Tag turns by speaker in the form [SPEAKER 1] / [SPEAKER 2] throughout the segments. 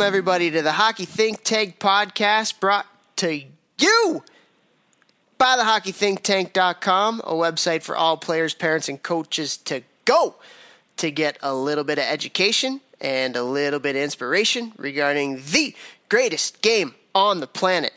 [SPEAKER 1] welcome, everybody to the Hockey Think Tank podcast brought to you by the hockeythinktank.com, a website for all players, parents, and coaches to go to get a little bit of education and a little bit of inspiration regarding the greatest game on the planet.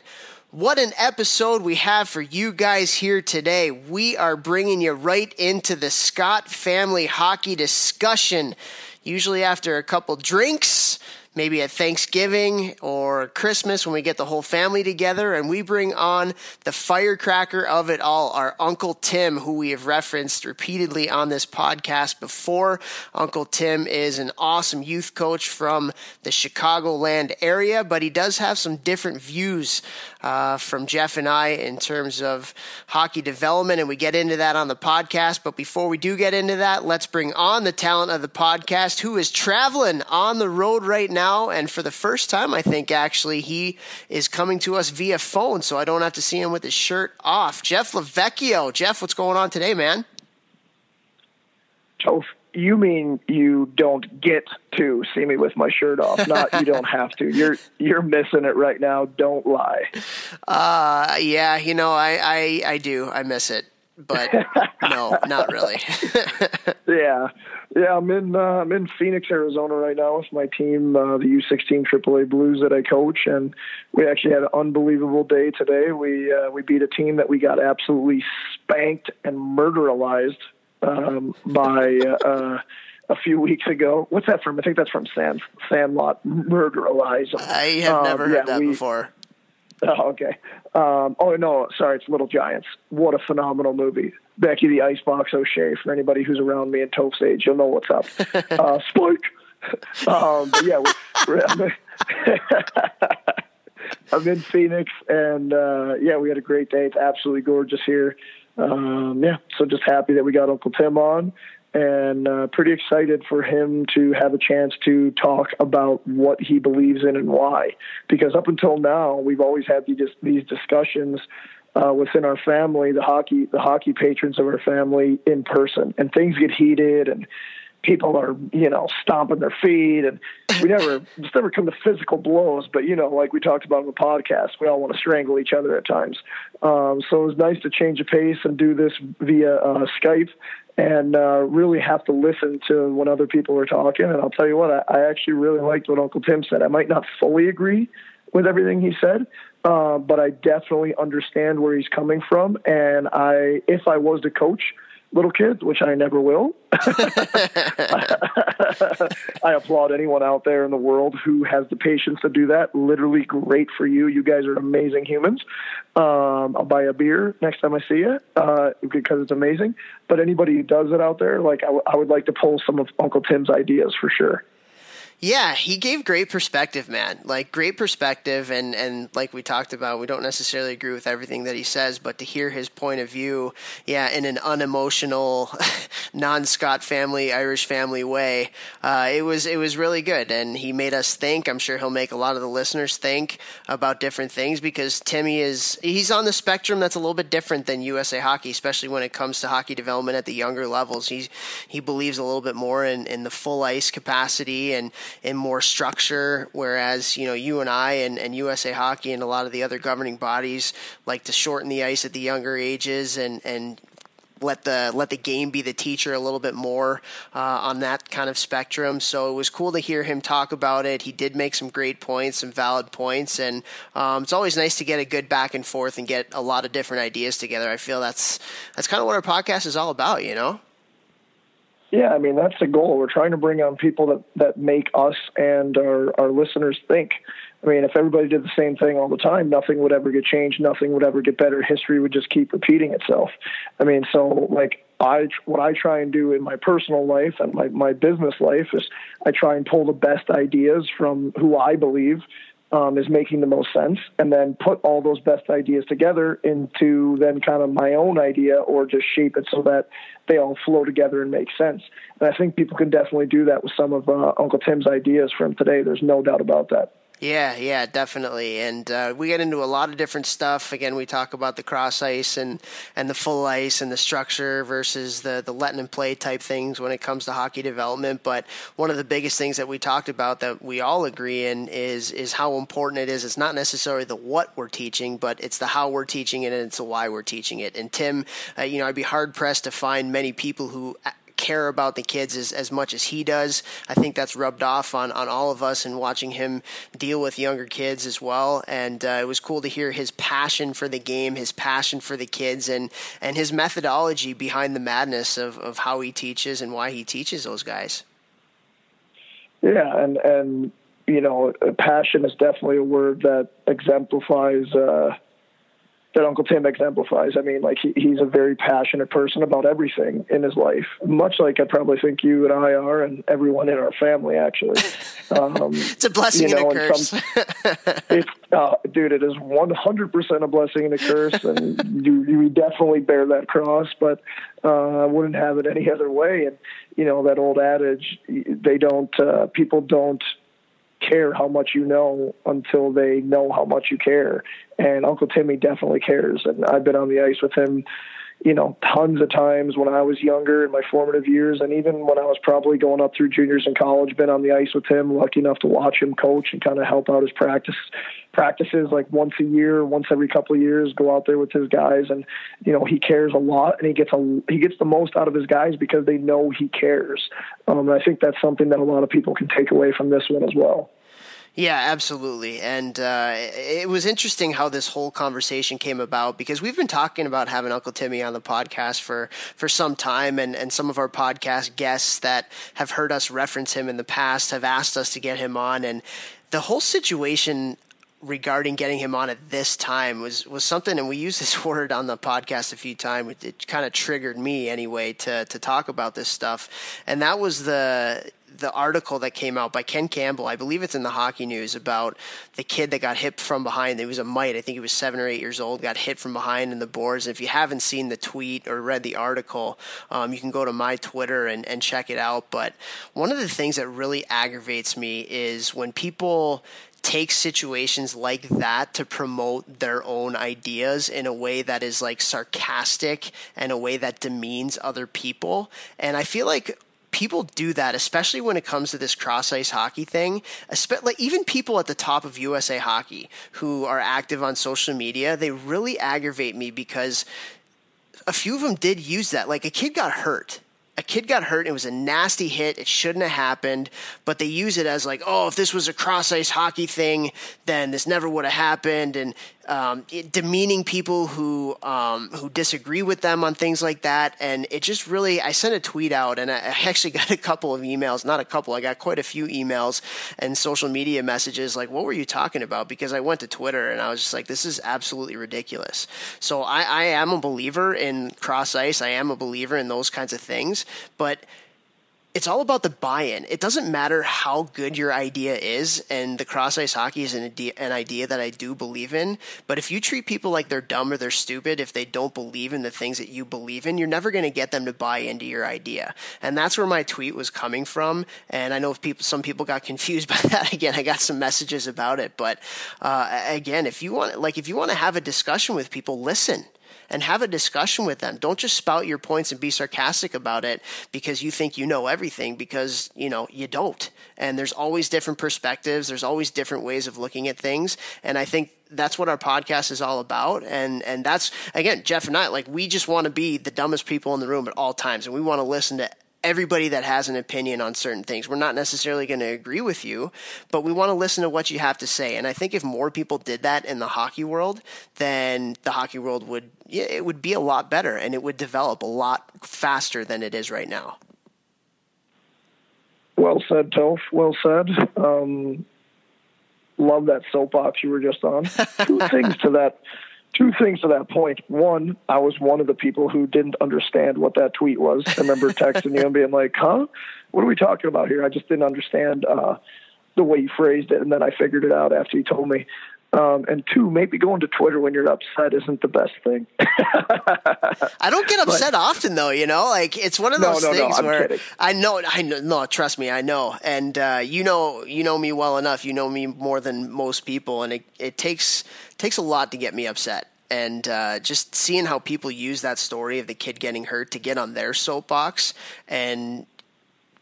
[SPEAKER 1] What an episode we have for you guys here today. We are bringing you right into the Scott family hockey discussion. Usually, after a couple drinks, maybe at Thanksgiving or Christmas when we get the whole family together and we bring on the firecracker of it all, our Uncle Tim, who we have referenced repeatedly on this podcast before. Uncle Tim is an awesome youth coach from the Chicagoland area, but he does have some different views uh, from Jeff and I in terms of hockey development, and we get into that on the podcast. But before we do get into that, let's bring on the talent of the podcast who is traveling on the road right now. And for the first time, I think actually, he is coming to us via phone, so I don't have to see him with his shirt off. Jeff LoVecchio. Jeff, what's going on today, man?
[SPEAKER 2] Oh, you mean you don't get to see me with my shirt off, not you don't have to. You're you're missing it right now. Don't lie.
[SPEAKER 1] Uh yeah, you know, I I, I do. I miss it. But no, not really.
[SPEAKER 2] yeah. Yeah, I'm in uh, I'm in Phoenix, Arizona right now with my team, uh, the U16 AAA Blues that I coach, and we actually had an unbelievable day today. We uh, we beat a team that we got absolutely spanked and murderalized um, by uh, a few weeks ago. What's that from? I think that's from Sand Sandlot. Murder Eliza.
[SPEAKER 1] I have um, never heard yeah, that we, before.
[SPEAKER 2] Oh, okay. Um, oh no, sorry, it's Little Giants. What a phenomenal movie. Becky the Icebox O'Shea. For anybody who's around me in Toph's age, you'll know what's up. uh, Spike. um, yeah, we're, we're I'm in Phoenix, and uh, yeah, we had a great day. It's absolutely gorgeous here um, yeah, so just happy that we got Uncle Tim on and uh, pretty excited for him to have a chance to talk about what he believes in and why. Because up until now, we've always had these, these discussions uh, within our family, the hockey, the hockey patrons of our family in person, and things get heated and people are you know stomping their feet and we never just never come to physical blows but you know like we talked about in the podcast we all want to strangle each other at times. Um, so it was nice to change the pace and do this via uh, skype and uh, really have to listen to when other people are talking. And i'll tell you what I, I actually really liked what uncle tim said. I might not fully agree with everything he said uh, but i definitely understand where he's coming from. And i if i was the coach little kids, which I never will. I applaud anyone out there in the world who has the patience to do that. Literally great for you. You guys are amazing humans. Um, I'll buy a beer next time I see you uh, because it's amazing. But anybody who does it out there, like I, w- I would like to pull some of Uncle Tim's ideas for sure.
[SPEAKER 1] Yeah, he gave great perspective, man. Like great perspective, and and like we talked about, we don't necessarily agree with everything that he says, but to hear his point of view, yeah, in an unemotional, non-Scott family, Irish family way, uh, it was it was really good, and he made us think. I'm sure he'll make a lot of the listeners think about different things because Timmy is he's on the spectrum that's a little bit different than USA Hockey, especially when it comes to hockey development at the younger levels. He he believes a little bit more in in the full ice capacity and in more structure, whereas you know you and I and, and USA Hockey and a lot of the other governing bodies like to shorten the ice at the younger ages and and let the let the game be the teacher a little bit more uh, on that kind of spectrum. So it was cool to hear him talk about it. He did make some great points, some valid points, and um, it's always nice to get a good back and forth and get a lot of different ideas together. I feel that's that's kind of what our podcast is all about, you know.
[SPEAKER 2] Yeah, I mean that's the goal. We're trying to bring on people that that make us and our our listeners think. I mean, if everybody did the same thing all the time, nothing would ever get changed. Nothing would ever get better. History would just keep repeating itself. I mean, so like I what I try and do in my personal life and my my business life is I try and pull the best ideas from who I believe um, is making the most sense, and then put all those best ideas together into then kind of my own idea, or just shape it so that they all flow together and make sense. And I think people can definitely do that with some of uh, Uncle Tim's ideas from today. There's no doubt about that.
[SPEAKER 1] Yeah, yeah, definitely. And uh, we get into a lot of different stuff. Again, we talk about the cross ice and, and the full ice and the structure versus the, the letting and play type things when it comes to hockey development. But one of the biggest things that we talked about that we all agree in is is how important it is. It's not necessarily the what we're teaching, but it's the how we're teaching it and it's the why we're teaching it. And Tim, uh, you know, I'd be hard pressed to find many people who care about the kids as, as much as he does. I think that's rubbed off on, on all of us and watching him deal with younger kids as well. And uh, it was cool to hear his passion for the game, his passion for the kids, and, and his methodology behind the madness of, of how he teaches and why he teaches those guys.
[SPEAKER 2] Yeah, and, and you know, passion is definitely a word that exemplifies. Uh, that Uncle Tim exemplifies. I mean, like he, he's a very passionate person about everything in his life, much like I probably think you and I are, and everyone in our family actually.
[SPEAKER 1] Um, it's a blessing you know, and a curse. Some,
[SPEAKER 2] it's, uh, dude, it is 100% a blessing and a curse, and you, you definitely bear that cross, but uh, I wouldn't have it any other way. And, you know, that old adage, they don't, uh, people don't care how much you know until they know how much you care. And Uncle Timmy definitely cares. And I've been on the ice with him, you know, tons of times when I was younger in my formative years, and even when I was probably going up through juniors in college, been on the ice with him, lucky enough to watch him coach and kind of help out his practice practices like once a year, once every couple of years, go out there with his guys, and you know he cares a lot, and he gets a he gets the most out of his guys because they know he cares. Um, I think that's something that a lot of people can take away from this one as well.
[SPEAKER 1] Yeah, absolutely. And uh, it was interesting how this whole conversation came about because we've been talking about having Uncle Timmy on the podcast for, for some time, and, and some of our podcast guests that have heard us reference him in the past have asked us to get him on. And the whole situation regarding getting him on at this time was was something, and we used this word on the podcast a few times. It, it kind of triggered me anyway to to talk about this stuff, and that was the the article that came out by Ken Campbell, I believe it's in the Hockey News, about the kid that got hit from behind. It was a mite. I think he was seven or eight years old. Got hit from behind in the boards. And if you haven't seen the tweet or read the article, um, you can go to my Twitter and, and check it out. But one of the things that really aggravates me is when people take situations like that to promote their own ideas in a way that is like sarcastic and a way that demeans other people. And I feel like people do that, especially when it comes to this cross ice hockey thing. Like even people at the top of USA Hockey who are active on social media, they really aggravate me because a few of them did use that. Like a kid got hurt a kid got hurt. It was a nasty hit. It shouldn't have happened, but they use it as like, oh, if this was a cross ice hockey thing, then this never would have happened. And um, demeaning people who um, who disagree with them on things like that. And it just really, I sent a tweet out, and I actually got a couple of emails. Not a couple. I got quite a few emails and social media messages like, "What were you talking about?" Because I went to Twitter and I was just like, "This is absolutely ridiculous." So I, I am a believer in cross ice. I am a believer in those kinds of things, but it's all about the buy-in. It doesn't matter how good your idea is, and the cross ice hockey is an idea, an idea that I do believe in. But if you treat people like they're dumb or they're stupid, if they don't believe in the things that you believe in, you're never going to get them to buy into your idea. And that's where my tweet was coming from. And I know if people, some people got confused by that. Again, I got some messages about it. But uh, again, if you want, like, if you want to have a discussion with people, listen and have a discussion with them. Don't just spout your points and be sarcastic about it because you think you know everything because, you know, you don't. And there's always different perspectives, there's always different ways of looking at things, and I think that's what our podcast is all about and and that's again Jeff and I like we just want to be the dumbest people in the room at all times and we want to listen to everybody that has an opinion on certain things. We're not necessarily going to agree with you, but we want to listen to what you have to say. And I think if more people did that in the hockey world, then the hockey world would it would be a lot better and it would develop a lot faster than it is right now.
[SPEAKER 2] Well said, Toph. Well said. Um, love that soapbox you were just on. Two things to that two things to that point. One, I was one of the people who didn't understand what that tweet was. I remember texting you and being like, "Huh? What are we talking about here?" I just didn't understand uh, the way you phrased it, and then I figured it out after you told me. Um, and two, maybe going to Twitter when you're upset isn't the best thing.
[SPEAKER 1] I don't get upset but, often though, you know, like it's one of those
[SPEAKER 2] no, no,
[SPEAKER 1] things
[SPEAKER 2] no,
[SPEAKER 1] where
[SPEAKER 2] kidding.
[SPEAKER 1] I know, I know, no, trust me, I know. And, uh, you know, you know me well enough. You know me more than most people. And it, it takes, takes a lot to get me upset and uh, just seeing how people use that story of the kid getting hurt to get on their soapbox and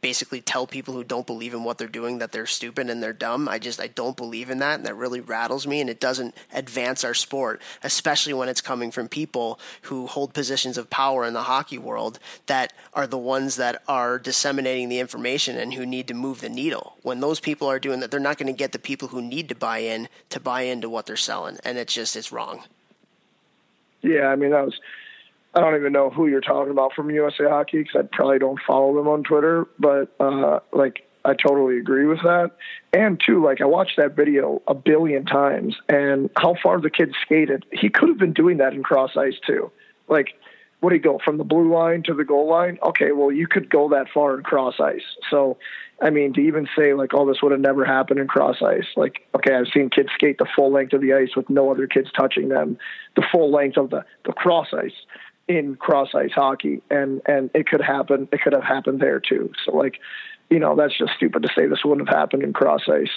[SPEAKER 1] basically tell people who don't believe in what they're doing that they're stupid and they're dumb. I just I don't believe in that and that really rattles me and it doesn't advance our sport, especially when it's coming from people who hold positions of power in the hockey world that are the ones that are disseminating the information and who need to move the needle. When those people are doing that, they're not going to get the people who need to buy in to buy into what they're selling and it's just it's wrong.
[SPEAKER 2] Yeah, I mean that was I don't even know who you're talking about from USA Hockey because I probably don't follow them on Twitter, but uh, like I totally agree with that. And two, like I watched that video a billion times, and how far the kid skated, he could have been doing that in cross ice too. Like, what do you go from the blue line to the goal line? Okay, well you could go that far in cross ice. So, I mean, to even say like, oh, this would have never happened in cross ice, like, okay, I've seen kids skate the full length of the ice with no other kids touching them, the full length of the the cross ice in cross ice hockey, and and it could happen. It could have happened there too. So like, you know, that's just stupid to say this wouldn't have happened in cross ice.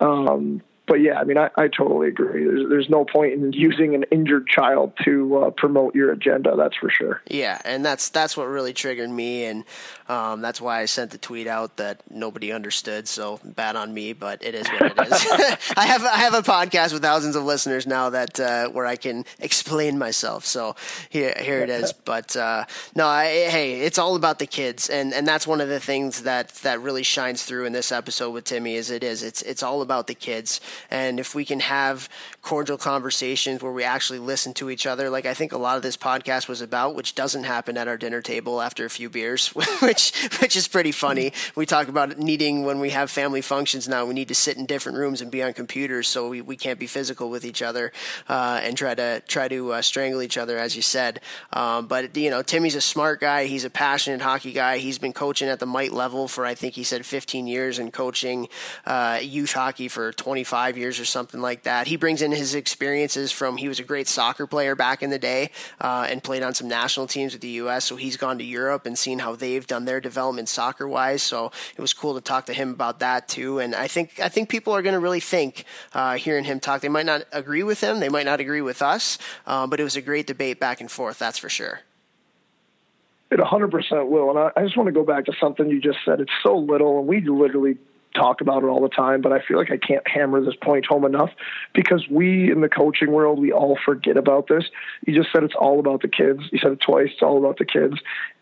[SPEAKER 2] Um, but yeah, I mean, I, I totally agree. There's there's no point in using an injured child to uh, promote your agenda. That's for sure.
[SPEAKER 1] Yeah, and that's that's what really triggered me, and um, that's why I sent the tweet out that nobody understood. So bad on me, but it is what it is. I have I have a podcast with thousands of listeners now that uh, where I can explain myself. So here here it is. But uh, no, I, hey, it's all about the kids, and and that's one of the things that that really shines through in this episode with Timmy. Is it is it's it's all about the kids and if we can have cordial conversations where we actually listen to each other, like I think a lot of this podcast was about, which doesn't happen at our dinner table after a few beers, which which is pretty funny. We talk about needing when we have family functions now, we need to sit in different rooms and be on computers, so we, we can't be physical with each other uh, and try to try to uh, strangle each other, as you said. Um, but you know, Timmy's a smart guy. He's a passionate hockey guy. He's been coaching at the mite level for I think he said 15 years and coaching uh, youth hockey for 25 five years or something like that. He brings in his experiences from he was a great soccer player back in the day uh, and played on some national teams with the U.S. So he's gone to Europe and seen how they've done their development soccer wise. So it was cool to talk to him about that too. And I think I think people are going to really think uh, hearing him talk. They might not agree with him, they might not agree with us, uh, but it was a great debate back and forth. That's for sure.
[SPEAKER 2] It 100% will. And I, I just want to go back to something you just said. It's so little, and we literally talk about it all the time, but I feel like I can't hammer this point home enough because we in the coaching world, we all forget about this. You just said it's all about the kids. You said it twice. It's all about the kids.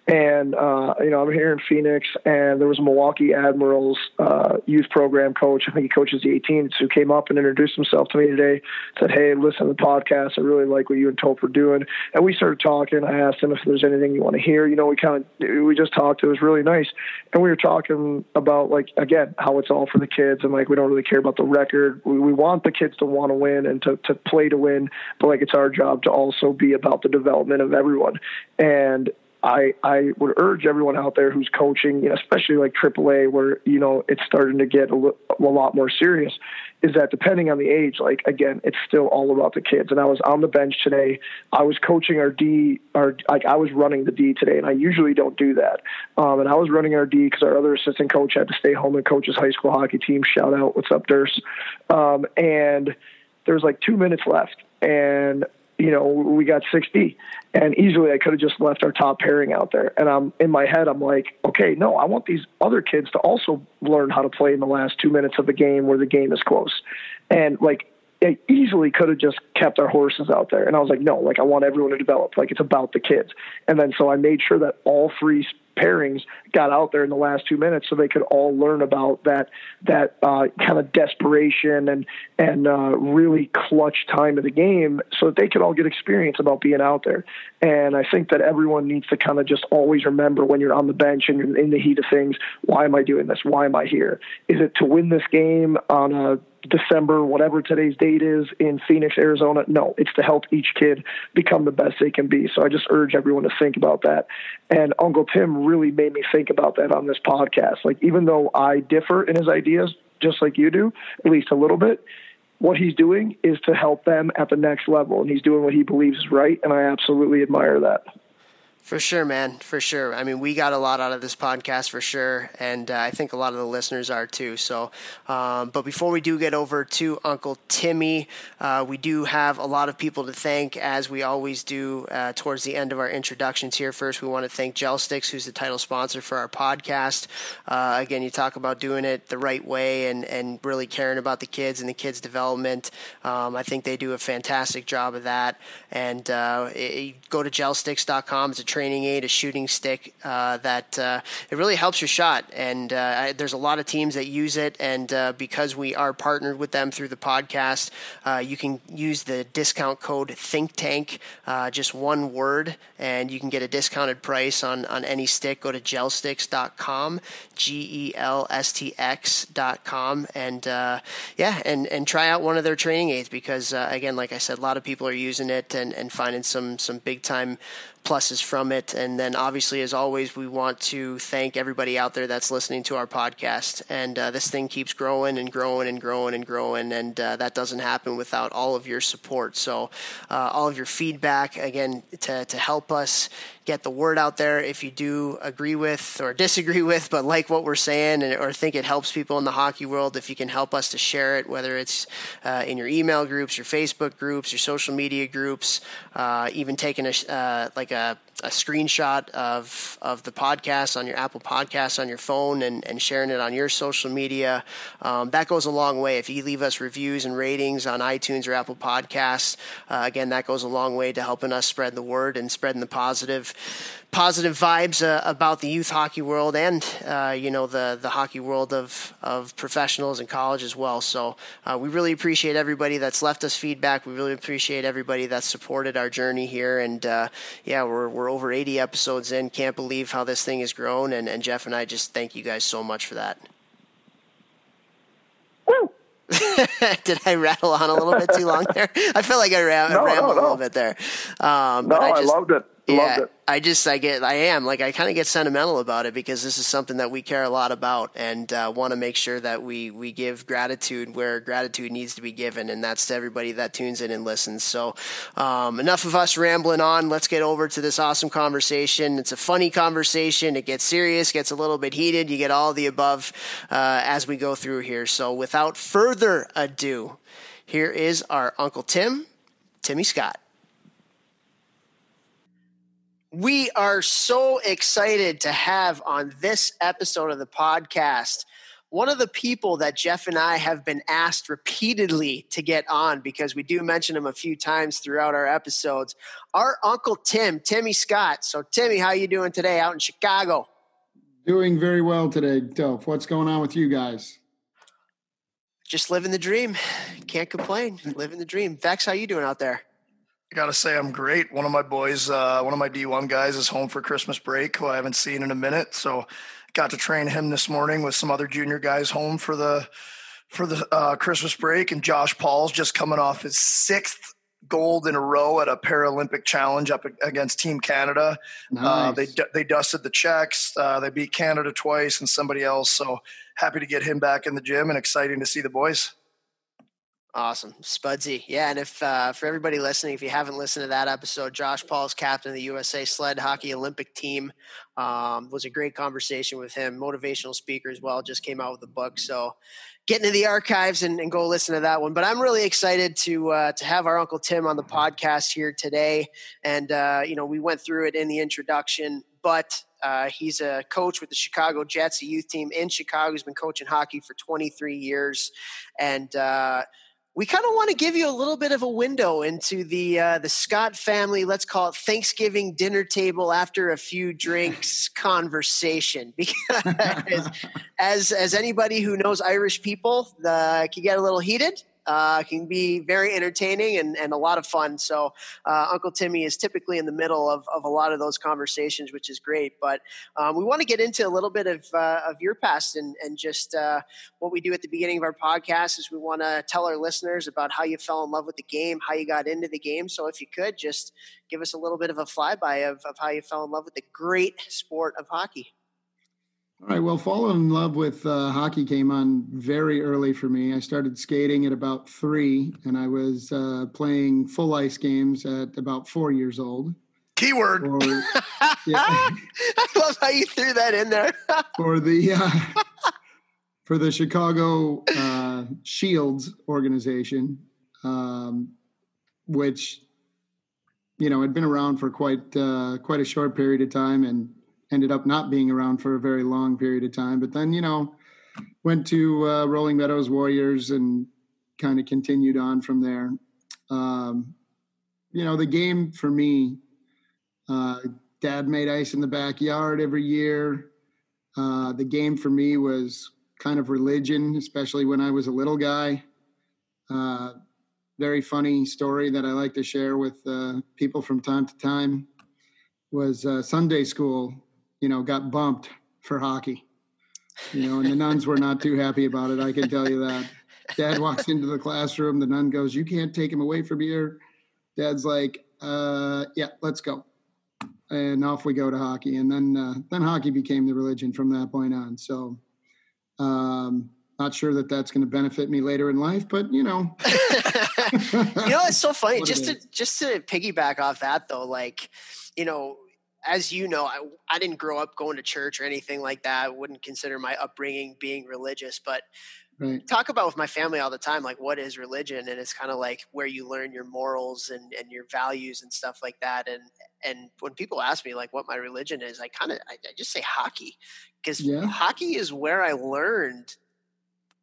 [SPEAKER 2] And, uh, you know, I'm here in Phoenix, and there was a Milwaukee Admirals uh, youth program coach. I think he coaches the 18s who came up and introduced himself to me today. Said, Hey, listen to the podcast. I really like what you and Toph are doing. And we started talking. I asked him if there's anything you want to hear. You know, we kind of, we just talked. It was really nice. And we were talking about, like, again, how it's all for the kids. And, like, we don't really care about the record. We, we want the kids to want to win and to, to play to win. But, like, it's our job to also be about the development of everyone. And I I would urge everyone out there who's coaching, you know, especially like AAA, where you know it's starting to get a, l- a lot more serious, is that depending on the age, like again, it's still all about the kids. And I was on the bench today. I was coaching our D, our like I was running the D today, and I usually don't do that. Um, and I was running our D because our other assistant coach had to stay home and coach his high school hockey team. Shout out, what's up, Durst? Um, and there was like two minutes left, and you know, we got 60 and easily I could have just left our top pairing out there. And I'm in my head, I'm like, okay, no, I want these other kids to also learn how to play in the last two minutes of the game where the game is close. And like, I easily could have just kept our horses out there. And I was like, no, like I want everyone to develop. Like it's about the kids. And then so I made sure that all three pairings got out there in the last two minutes so they could all learn about that that uh, kind of desperation and and uh, really clutch time of the game so that they could all get experience about being out there and I think that everyone needs to kind of just always remember when you're on the bench and you're in the heat of things why am I doing this why am I here is it to win this game on a December, whatever today's date is in Phoenix, Arizona. No, it's to help each kid become the best they can be. So I just urge everyone to think about that. And Uncle Tim really made me think about that on this podcast. Like, even though I differ in his ideas, just like you do, at least a little bit, what he's doing is to help them at the next level, and he's doing what he believes is right, and I absolutely admire that.
[SPEAKER 1] For sure, man. For sure. I mean, we got a lot out of this podcast for sure, and uh, I think a lot of the listeners are too. So, um, but before we do get over to Uncle Timmy, uh, we do have a lot of people to thank, as we always do uh, towards the end of our introductions here. First, we want to thank GelStx, who's the title sponsor for our podcast. Uh, again, you talk about doing it the right way and and really caring about the kids and the kids' development. Um, I think they do a fantastic job of that. And uh, it, go to gelstx.com. It's a training aid, a shooting stick uh, that uh, it really helps your shot. And uh, I, there's a lot of teams that use it, and uh, because we are partnered with them through the podcast, uh, you can use the discount code Think Tank, just one word, and you can get a discounted price on on any stick. Go to gelstx.com, G E L S T X.com, and yeah, and and try out one of their training aids because again, like I said, a lot of people are using it and, and finding some some big time pluses from it. And then, obviously, as always, we want to thank everybody out there that's listening to our podcast. And uh, this thing keeps growing and growing and growing and growing. And uh, that doesn't happen without all of your support. So, uh, all of your feedback, again, to, to help us get the word out there if you do agree with or disagree with, but like what we're saying and, or think it helps people in the hockey world, if you can help us to share it, whether it's uh, in your email groups, your Facebook groups, your social media groups, uh, even taking a uh, like a a screenshot of of the podcast on your Apple Podcasts on your phone and, and sharing it on your social media. Um, that goes a long way. If you leave us reviews and ratings on iTunes or Apple Podcasts, uh, again, that goes a long way to helping us spread the word and spreading the positive positive vibes uh, about the youth hockey world and uh, you know the the hockey world of of professionals and college as well. So uh, we really appreciate everybody that's left us feedback. We really appreciate everybody that's supported our journey here. And uh, yeah, we're we're over 80 episodes in. Can't believe how this thing has grown. And and Jeff and I just thank you guys so much for that. Did I rattle on a little bit too long there? I feel like I ram-
[SPEAKER 2] no,
[SPEAKER 1] rambled
[SPEAKER 2] no, no.
[SPEAKER 1] a little bit there. Um,
[SPEAKER 2] no,
[SPEAKER 1] I, just,
[SPEAKER 2] I loved it.
[SPEAKER 1] Yeah, I just I get I am like I kind of get sentimental about it because this is something that we care a lot about and uh, want to make sure that we we give gratitude where gratitude needs to be given and that's to everybody that tunes in and listens. So um, enough of us rambling on. Let's get over to this awesome conversation. It's a funny conversation. It gets serious, gets a little bit heated. You get all the above uh, as we go through here. So without further ado, here is our Uncle Tim, Timmy Scott. We are so excited to have on this episode of the podcast one of the people that Jeff and I have been asked repeatedly to get on because we do mention him a few times throughout our episodes. Our uncle Tim, Timmy Scott. So Timmy, how you doing today out in Chicago?
[SPEAKER 3] Doing very well today, Delph. What's going on with you guys?
[SPEAKER 1] Just living the dream. Can't complain. Living the dream. Vex, how you doing out there?
[SPEAKER 4] I gotta say I'm great. One of my boys, uh, one of my D1 guys, is home for Christmas break, who I haven't seen in a minute. So, got to train him this morning with some other junior guys home for the for the uh, Christmas break. And Josh Pauls just coming off his sixth gold in a row at a Paralympic challenge up against Team Canada.
[SPEAKER 3] Nice.
[SPEAKER 4] Uh, they they dusted the Czechs. Uh, they beat Canada twice and somebody else. So happy to get him back in the gym and exciting to see the boys.
[SPEAKER 1] Awesome, Spudsy. Yeah, and if uh, for everybody listening, if you haven't listened to that episode, Josh Pauls captain of the USA sled hockey Olympic team um, was a great conversation with him. Motivational speaker as well. Just came out with a book, so get into the archives and, and go listen to that one. But I'm really excited to uh, to have our Uncle Tim on the podcast here today, and uh, you know we went through it in the introduction, but uh, he's a coach with the Chicago Jets, a youth team in Chicago. He's been coaching hockey for 23 years, and uh, we kind of want to give you a little bit of a window into the uh, the Scott family. Let's call it Thanksgiving dinner table after a few drinks conversation. Because as as anybody who knows Irish people, the can get a little heated. Uh, can be very entertaining and, and a lot of fun. So, uh, Uncle Timmy is typically in the middle of, of a lot of those conversations, which is great. But um, we want to get into a little bit of, uh, of your past and, and just uh, what we do at the beginning of our podcast is we want to tell our listeners about how you fell in love with the game, how you got into the game. So, if you could just give us a little bit of a flyby of, of how you fell in love with the great sport of hockey.
[SPEAKER 3] All right. Well, falling in love with uh, hockey came on very early for me. I started skating at about three, and I was uh, playing full ice games at about four years old.
[SPEAKER 4] Keyword.
[SPEAKER 3] For,
[SPEAKER 1] yeah. I love how you threw that in there.
[SPEAKER 3] for the uh, for the Chicago uh, Shields organization, um, which you know had been around for quite uh, quite a short period of time and ended up not being around for a very long period of time. But then you know went to uh, Rolling Meadows Warriors and kind of continued on from there. Um, you know the game for me. Uh, dad made ice in the backyard every year. Uh, the game for me was kind of religion, especially when I was a little guy. Uh, very funny story that I like to share with uh, people from time to time was uh, Sunday school, you know, got bumped for hockey, you know, and the nuns were not too happy about it. I can tell you that. Dad walks into the classroom. The nun goes, "You can't take him away from here." Dad's like, uh, "Yeah, let's go." and off we go to hockey. And then uh, then hockey became the religion from that point on. So, um, not sure that that's going to benefit me later in life, but you know,
[SPEAKER 1] you know, it's so funny. just to just to piggyback off that though, like you know. As you know, I, I didn't grow up going to church or anything like that. I wouldn't consider my upbringing being religious, but
[SPEAKER 3] Right.
[SPEAKER 1] talk about with my family all the time like what is religion and it's kind of like where you learn your morals and, and your values and stuff like that and and when people ask me like what my religion is i kind of I, I, just say hockey because
[SPEAKER 3] Yeah.
[SPEAKER 1] hockey is where i learned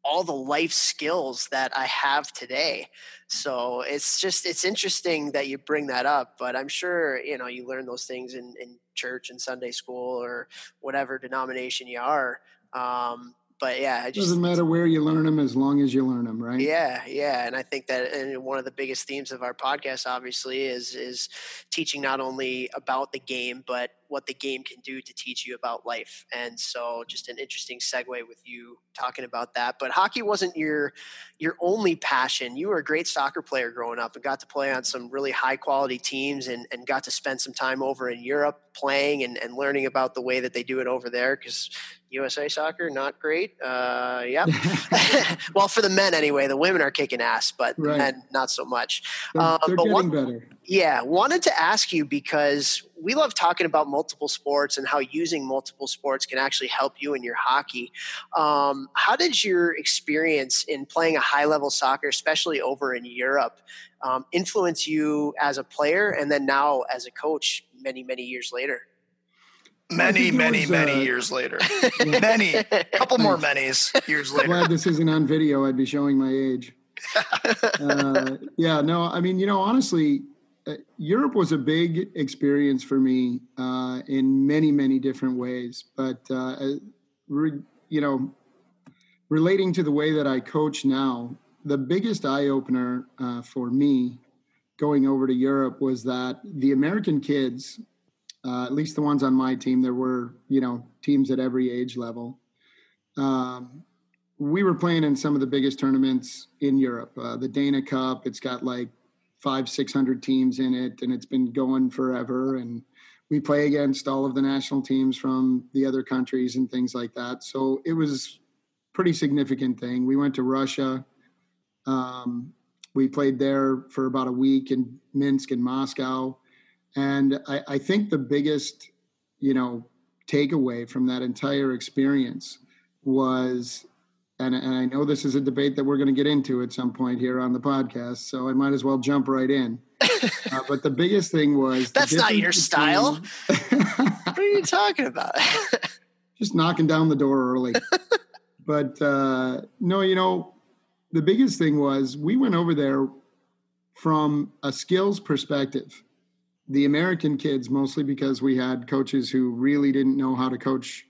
[SPEAKER 1] all the life skills that i have today so it's just it's interesting that you bring that up but i'm sure you know you learn those things in, in church and sunday school or whatever denomination you are um, but yeah, it just
[SPEAKER 3] doesn't matter where you learn them as long as you learn them, right?
[SPEAKER 1] yeah, yeah, and I think that and one of the biggest themes of our podcast, obviously, is is teaching not only about the game, but what the game can do to teach you about life. And so, just an interesting segue with you talking about that. But hockey wasn't your your only passion. You were a great soccer player growing up, and got to play on some really high quality teams, and and got to spend some time over in Europe playing and, and learning about the way that they do it over there because USA soccer not great. Uh, yep. well, for the men anyway, the women are kicking ass, but the
[SPEAKER 3] Right.
[SPEAKER 1] men not so much.
[SPEAKER 3] They're,
[SPEAKER 1] Um,
[SPEAKER 3] they're
[SPEAKER 1] but
[SPEAKER 3] getting
[SPEAKER 1] one-
[SPEAKER 3] better.
[SPEAKER 1] Yeah, wanted to ask you because we love talking about multiple sports and how using multiple sports can actually help you in your hockey. Um, how did your experience in playing a high level soccer, especially over in Europe, um, influence you as a player and then now as a coach many, many years later?
[SPEAKER 4] Many, many,
[SPEAKER 3] was,
[SPEAKER 4] many
[SPEAKER 3] uh,
[SPEAKER 4] years later. many, couple more many's years later.
[SPEAKER 3] Glad this isn't on video. I'd be showing my age. uh, yeah, no, I mean, you know, honestly, Europe was a big experience for me uh, in many, many different ways. But, uh, uh, re, you know, relating to the way that I coach now, the biggest eye opener uh, for me going over to Europe was that the American kids, uh, at least the ones on my team, there were, you know, teams at every age level. Um, we were playing in some of the biggest tournaments in Europe. Uh, the Dana Cup, it's got like five, six hundred teams in it, and it's been going forever. And we play against all of the national teams from the other countries and things like that. So it was pretty significant thing. We went to Russia. Um, we played there for about a week in Minsk and Moscow, and I, I think the biggest, you know, takeaway from that entire experience was and, and I know this is a debate that we're going to get into at some point here on the podcast, so I might as well jump right in. Uh, but the biggest thing was
[SPEAKER 1] that's not your style. What are you talking about?
[SPEAKER 3] just knocking down the door early. but uh, no, you know, the biggest thing was we went over there from a skills perspective. The American kids, mostly because we had coaches who really didn't know how to coach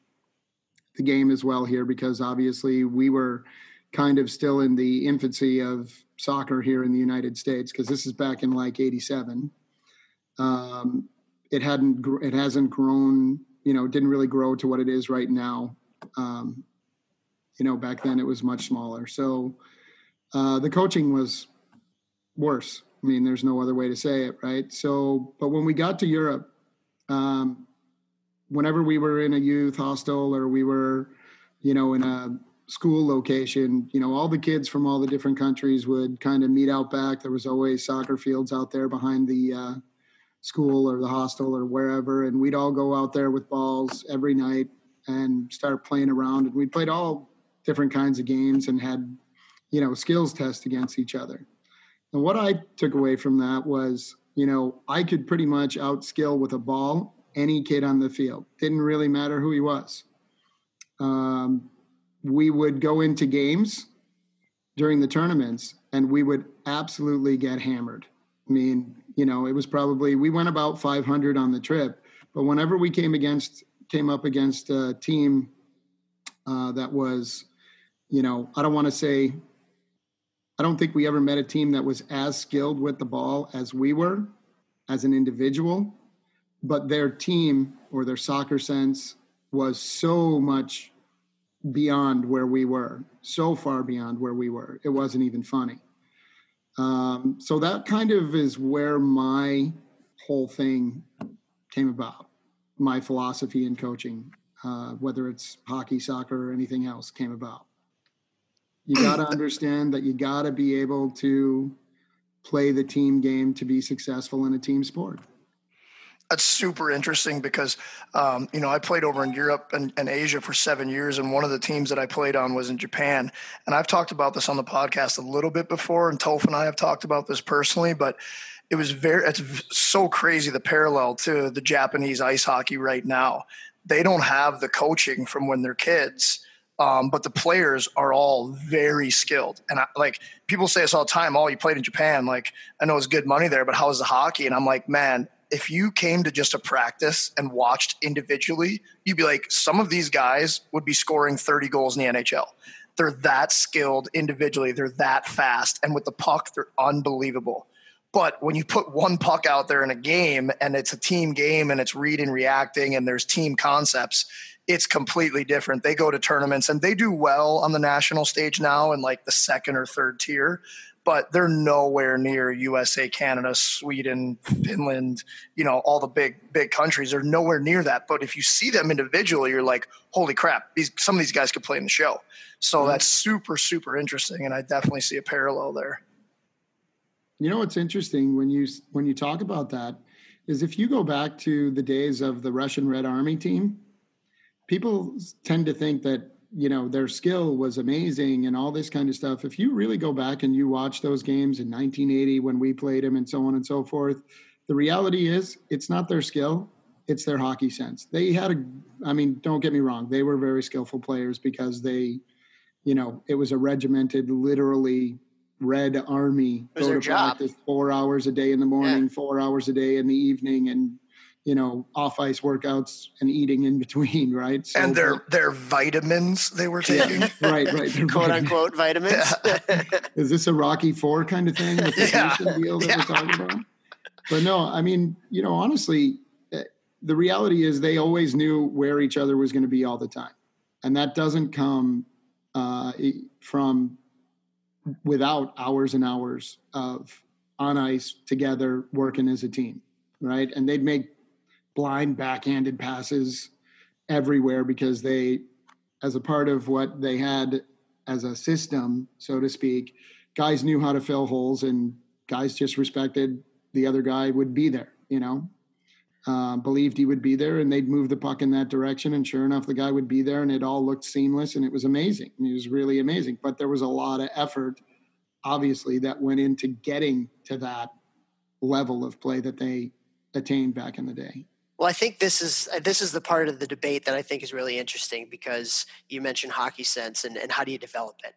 [SPEAKER 3] the game as well here, because obviously we were kind of still in the infancy of soccer here in the United States, because this is back in like '87. Um, it hadn't, it hasn't grown you know, didn't really grow to what it is right now. Um, you know, back then it was much smaller. So uh, the coaching was worse. I mean, there's no other way to say it, right? So, but when we got to Europe, um, whenever we were in a youth hostel or we were, you know, in a school location, you know, all the kids from all the different countries would kind of meet out back. There was always soccer fields out there behind the uh, school or the hostel or wherever, and we'd all go out there with balls every night and start playing around. And we played all different kinds of games and had, you know, skills tests against each other. And what I took away from that was, you know, I could pretty much outskill with a ball any kid on the field. Didn't really matter who he was. Um, we would go into games during the tournaments and we would absolutely get hammered. I mean, you know, it was probably we went about 500 on the trip, but whenever we came against came up against a team uh, that was, you know, I don't want to say, I don't think we ever met a team that was as skilled with the ball as we were as an individual but their team or their soccer sense was so much beyond where we were, so far beyond where we were. It wasn't even funny. Um, so that kind of is where my whole thing came about. My philosophy in coaching, uh, whether it's hockey, soccer, or anything else, came about. You got to understand that you got to be able to play the team game to be successful in a team sport
[SPEAKER 4] that's super interesting because um, you know I played over in Europe and, and, Asia for seven years, and one of the teams that I played on was in Japan. And I've talked about this on the podcast a little bit before, and Toph and I have talked about this personally, but it was very it's so crazy the parallel to the Japanese ice hockey right now. They don't have the coaching from when they're kids. Um, but the players are all very skilled. And I, like people say this all the time, oh, you played in Japan. Like, I know it's good money there, but how's the hockey? And I'm like, man, if you came to just a practice and watched individually, you'd be like, some of these guys would be scoring 30 goals in the NHL. They're that skilled individually, they're that fast. And with the puck, they're unbelievable. But when you put one puck out there in a game and it's a team game and it's reading, reacting, and there's team concepts, it's completely different. They go to tournaments and they do well on the national stage now in like the second or third tier but they're nowhere near USA, Canada, Sweden, Finland, you know, all the big, big countries. They're nowhere near that. But if you see them individually, you're like, holy crap, these, some of these guys could play in the show. So mm-hmm. that's super, super interesting. And I definitely see a parallel there.
[SPEAKER 3] You know, what's interesting when you, when you talk about that is if you go back to the days of the Russian Red Army team, people tend to think that you know their skill was amazing and all this kind of stuff if you really go back and you watch those games in 1980 when we played them and so on and so forth the reality is it's not their skill it's their hockey sense they had a i mean don't get me wrong they were very skillful players because they you know it was a regimented literally red army
[SPEAKER 1] go to job. practice
[SPEAKER 3] four hours a day in the morning yeah. four hours a day in the evening and you know off ice workouts and eating in between right
[SPEAKER 4] so, and their their vitamins they were taking
[SPEAKER 3] right right
[SPEAKER 1] quote vitamins. unquote vitamins
[SPEAKER 3] yeah. is this a rocky four kind of thing with the yeah. deal that yeah. we're talking about but no i mean you know honestly eh, the reality is they always knew where each other was going to be all the time and that doesn't come uh, from without hours and hours of on ice together working as a team right and they'd make blind backhanded passes everywhere because they, as a part of what they had as a system, so to speak, guys knew how to fill holes and guys just respected the other guy would be there, you know, uh, believed he would be there and they'd move the puck in that direction. And sure enough, the guy would be there and it all looked seamless and it was amazing. it was really amazing. But there was a lot of effort, obviously, that went into getting to that level of play that they attained back in the day.
[SPEAKER 1] Well, I think this is uh, this is the part of the debate that I think is really interesting because you mentioned hockey sense and, and how do you develop it?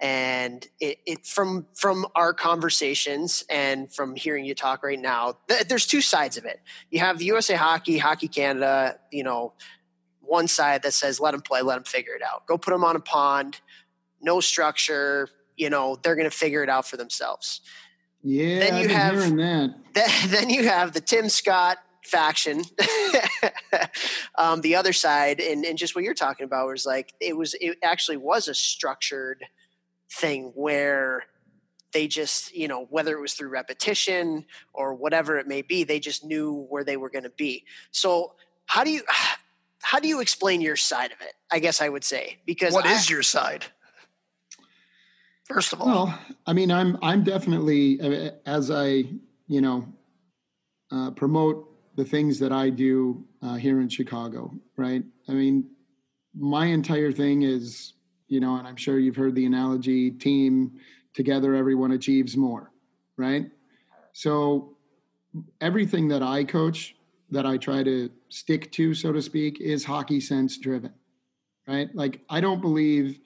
[SPEAKER 1] And it, it from from our conversations and from hearing you talk right now, th- there's two sides of it. You have the USA Hockey, Hockey Canada, you know, one side that says let them play, let them figure it out. Go put them on a pond, no structure. You know, they're going to figure it out for themselves.
[SPEAKER 3] Yeah, then you have
[SPEAKER 1] that. Then you have the Tim Scott faction um, the other side and, and just what you're talking about was like it was it actually was a structured thing where they just you know whether it was through repetition or whatever it may be they just knew where they were going to be so how do you how do you explain your side of it? I guess I would say because
[SPEAKER 4] what
[SPEAKER 1] I,
[SPEAKER 4] is your side? First of all,
[SPEAKER 3] well, I mean, I'm I'm definitely uh, as I you know uh, promote the things that I do uh, here in Chicago, right? I mean, my entire thing is you know, and I'm sure you've heard the analogy: team together, everyone achieves more, right? So everything that I coach that I try to stick to, so to speak, is hockey sense driven, right? Like, I don't believe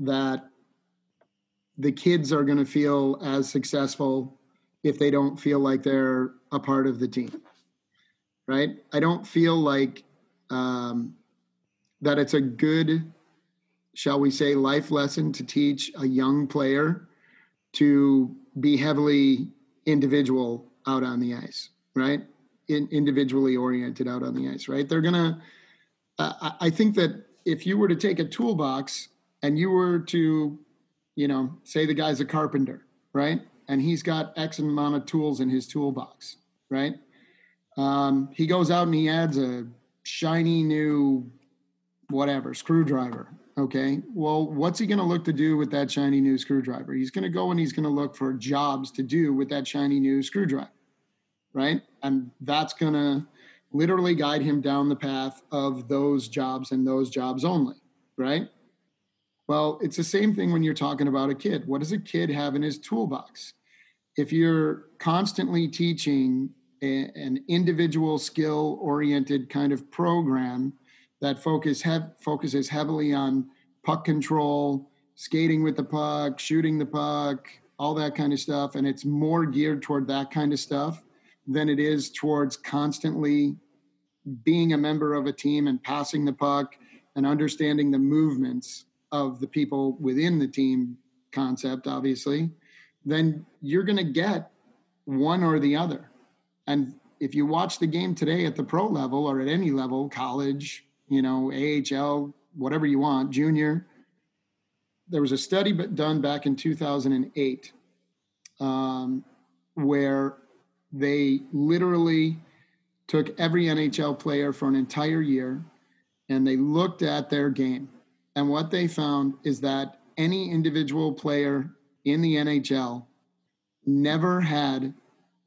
[SPEAKER 3] that the kids are going to feel as successful if they don't feel like they're a part of the team, right? I don't feel like um, that it's a good, shall we say, life lesson to teach a young player to be heavily individual out on the ice, right? In, individually oriented out on the ice, right? They're gonna. Uh, I think that if you were to take a toolbox and you were to, you know, say the guy's a carpenter, right, and he's got X amount of tools in his toolbox, right? Um, he goes out and he adds a shiny new whatever screwdriver. Okay. Well, what's he going to look to do with that shiny new screwdriver? He's going to go and he's going to look for jobs to do with that shiny new screwdriver right? And that's going to literally guide him down the path of those jobs and those jobs only, right? Well, it's the same thing when you're talking about a kid. What does a kid have in his toolbox? If you're constantly teaching a, an individual skill oriented kind of program that focus hev- focuses heavily on puck control, skating with the puck, shooting the puck, all that kind of stuff, and it's more geared toward that kind of stuff, than it is towards constantly being a member of a team and passing the puck and understanding the movements of the people within the team concept, obviously, then you're going to get one or the other. And if you watch the game today at the pro level or at any level, college, you know, AHL, whatever you want, junior, there was a study done back in 2008 um, where they literally took every NHL player for an entire year and they looked at their game. And what they found is that any individual player in the NHL never had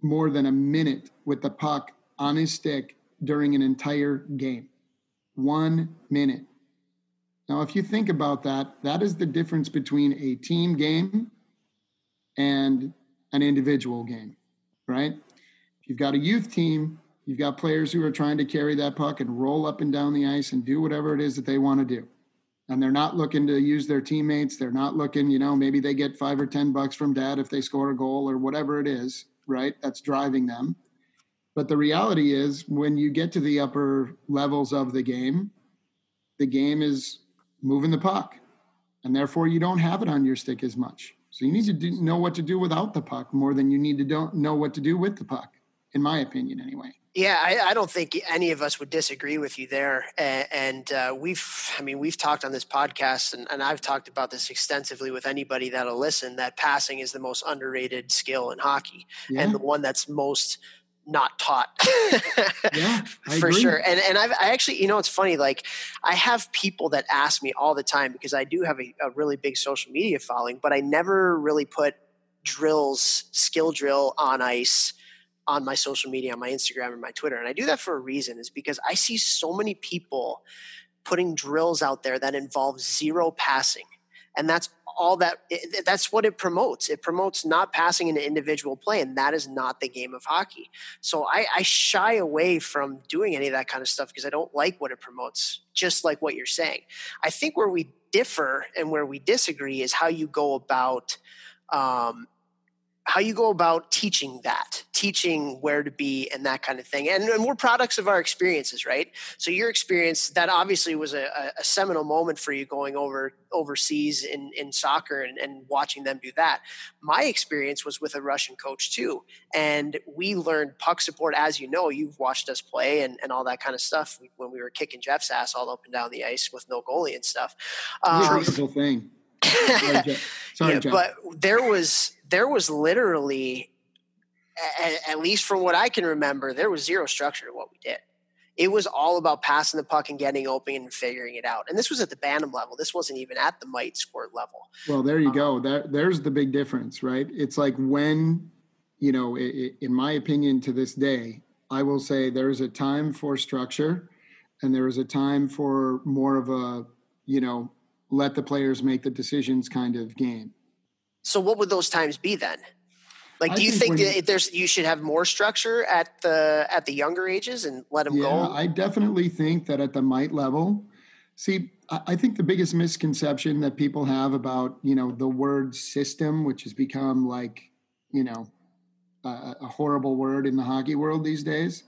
[SPEAKER 3] more than a minute with the puck on his stick during an entire game. One minute. Now, if you think about that, that is the difference between a team game and an individual game, right? If you've got a youth team, you've got players who are trying to carry that puck and roll up and down the ice and do whatever it is that they want to do. And they're not looking to use their teammates. They're not looking, you know, maybe they get five or 10 bucks from dad if they score a goal or whatever it is, right? That's driving them. But the reality is, when you get to the upper levels of the game, the game is moving the puck. And therefore, you don't have it on your stick as much. So you need to do, know what to do without the puck more than you need to don't know what to do with the puck in my opinion, anyway.
[SPEAKER 1] Yeah, I, I, don't think any of us would disagree with you there. And, and uh, we've, I mean, we've talked on this podcast, and, and, I've talked about this extensively with anybody that'll listen. That passing is the most underrated skill in hockey, yeah. and the one that's most not taught.
[SPEAKER 3] yeah,
[SPEAKER 1] for
[SPEAKER 3] agree.
[SPEAKER 1] sure. And and I've, I actually, you know, it's funny. Like, I have people that ask me all the time because I do have a, a really big social media following, but I never really put drills, skill drill on ice on my social media, on my Instagram and my Twitter. And I do that for a reason is because I see so many people putting drills out there that involve zero passing. And that's all that that's what it promotes. It promotes not passing an individual play, and that is not the game of hockey. So I, I shy away from doing any of that kind of stuff because I don't like what it promotes, just like what you're saying. I think where we differ and where we disagree is how you go about um, how you go about teaching that, teaching where to be and that kind of thing. And, and we're products of our experiences, right? So your experience, that obviously was a, a seminal moment for you going over overseas in, in soccer and, and watching them do that. My experience was with a Russian coach too. And we learned puck support, as you know, you've watched us play and, and all that kind of stuff when we were kicking Jeff's ass all up and down the ice with no goalie and stuff.
[SPEAKER 3] Um, thing. Sorry, Jeff. Sorry,
[SPEAKER 1] yeah,
[SPEAKER 3] Jeff.
[SPEAKER 1] but there was there was literally, at, at least from what I can remember, there was zero structure to what we did. it was all about passing the puck and getting open and figuring it out. And this was at the Bantam level. This wasn't even at the Mite Squirt level.
[SPEAKER 3] Well, there you um, go. That there's the big difference, right? It's like when, you know, it, in my opinion, to this day, I will say there is a time for structure, and there is a time for more of a, you know, let the players make the decisions kind of game.
[SPEAKER 1] So, what would those times be then? Like, do you think, think that there's you should have more structure at the at the younger ages and let them
[SPEAKER 3] yeah,
[SPEAKER 1] go?
[SPEAKER 3] I definitely think that at the mite level. See, I think the biggest misconception that people have about you know the word system, which has become like you know a, a horrible word in the hockey world these days.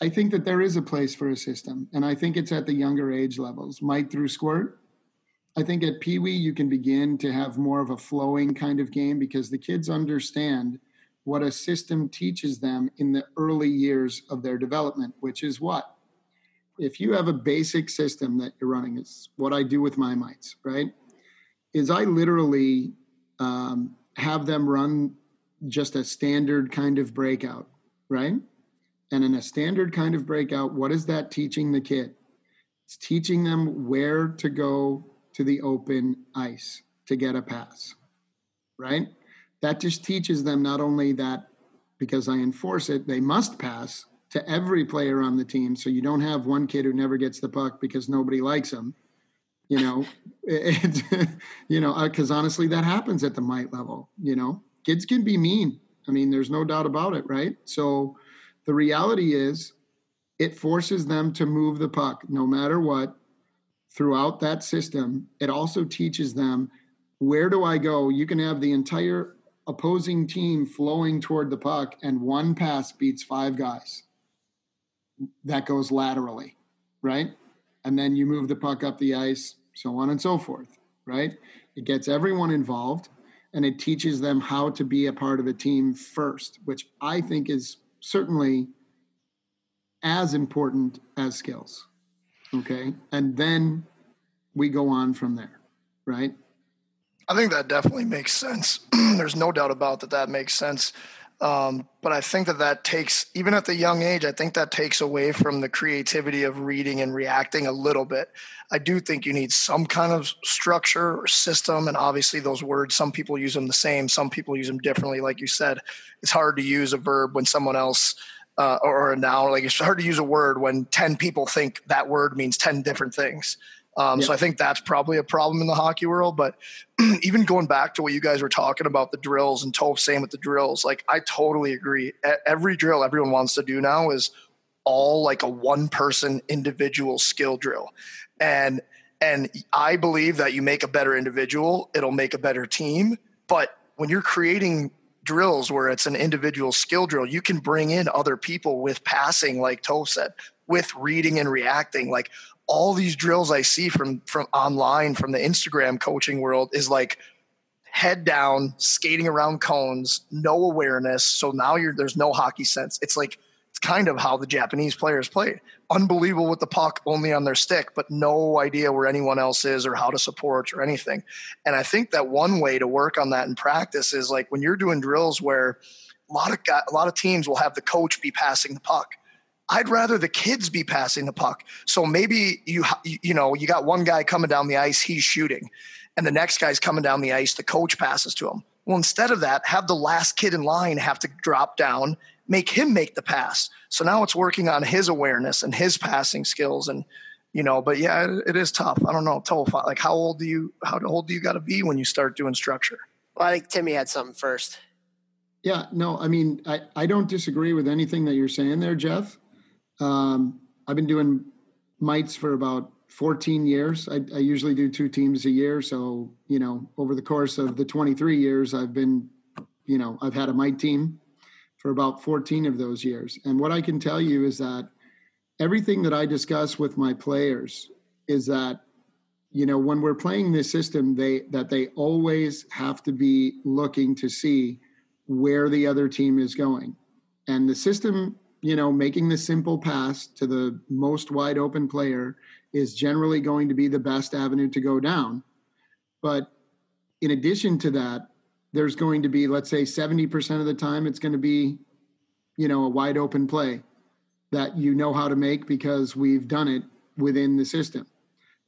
[SPEAKER 3] I think that there is a place for a system, and I think it's at the younger age levels, Mite through squirt. I think at Pee Wee, you can begin to have more of a flowing kind of game because the kids understand what a system teaches them in the early years of their development, which is what? If you have a basic system that you're running, is what I do with my mites, right? Is I literally um, have them run just a standard kind of breakout, right? And in a standard kind of breakout, what is that teaching the kid? It's teaching them where to go to the open ice to get a pass, right? That just teaches them not only that because I enforce it, they must pass to every player on the team. So you don't have one kid who never gets the puck because nobody likes him. You know, it, you know, because uh, honestly, that happens at the mite level. You know, kids can be mean. I mean, there's no doubt about it, right? So the reality is, it forces them to move the puck no matter what throughout that system, it also teaches them where do I go? You can have the entire opposing team flowing toward the puck, and one pass beats five guys. That goes laterally, right? And then you move the puck up the ice, so on and so forth, right? It gets everyone involved and it teaches them how to be a part of a team first, which I think is certainly as important as skills. Okay. And then we go on from there, right?
[SPEAKER 4] I think that definitely makes sense. There's no doubt about that. That makes sense. Um, but I think that that takes, even at the young age, I think that takes away from the creativity of reading and reacting a little bit. I do think you need some kind of structure or system. And obviously, those words, some people use them the same, some people use them differently. Like you said, it's hard to use a verb when someone else uh, or a noun. Like it's hard to use a word when 10 people think that word means 10 different things. Um, yeah. So I think that's probably a problem in the hockey world. But even going back to what you guys were talking about the drills and Toph saying with the drills, like I totally agree. Every drill everyone wants to do now is all like a one person individual skill drill. And and I believe that you make a better individual, it'll make a better team. But when you're creating drills where it's an individual skill drill, you can bring in other people with passing, like Toph said, with reading and reacting. Like all these drills I see from from online from the Instagram coaching world is like head down, skating around cones, no awareness. So now you're there's no hockey sense. It's like it's kind of how the Japanese players play. Unbelievable with the puck only on their stick, but no idea where anyone else is or how to support or anything. And I think that one way to work on that in practice is like when you're doing drills where a lot of a lot of teams will have the coach be passing the puck. I'd rather the kids be passing the puck. So maybe you you know you got one guy coming down the ice, he's shooting, and the next guy's coming down the ice, the coach passes to him. Well, instead of that, have the last kid in line have to drop down make him make the pass. So now it's working on his awareness and his passing skills and you know, but yeah, it, it is tough. I don't know. Tough. Like how old do you how old do you got to be when you start doing structure?
[SPEAKER 1] Well, I think Timmy had something first.
[SPEAKER 3] Yeah, no, I mean, I, I don't disagree with anything that you're saying there, Jeff. Um, I've been doing mites for about 14 years. I, I, usually do two teams a year. So, you know, over the course of the 23 years, I've been, you know, I've had a mite team for about 14 of those years. And what I can tell you is that everything that I discuss with my players is that you know when we're playing this system they that they always have to be looking to see where the other team is going. And the system, you know, making the simple pass to the most wide open player is generally going to be the best avenue to go down. But in addition to that, there's going to be, let's say, 70% of the time, it's going to be, you know, a wide open play. that you know how to make because we've done it within the system.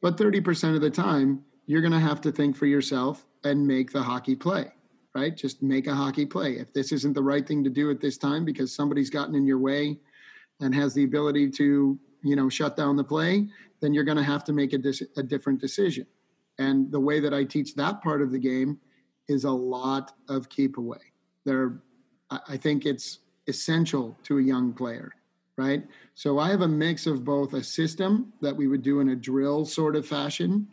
[SPEAKER 3] But 30% of the time, you're going to have to think for yourself and make the hockey play, right? Just make a hockey play. If this isn't the right thing to do at this time because somebody's gotten in your way and has the ability to, you know, shut down the play, then you're going to have to make a, dis- a different decision. And the way that I teach that part of the game is a lot of keep away. There, I think it's essential to a young player, right? So I have a mix of both a system that we would do in a drill sort of fashion,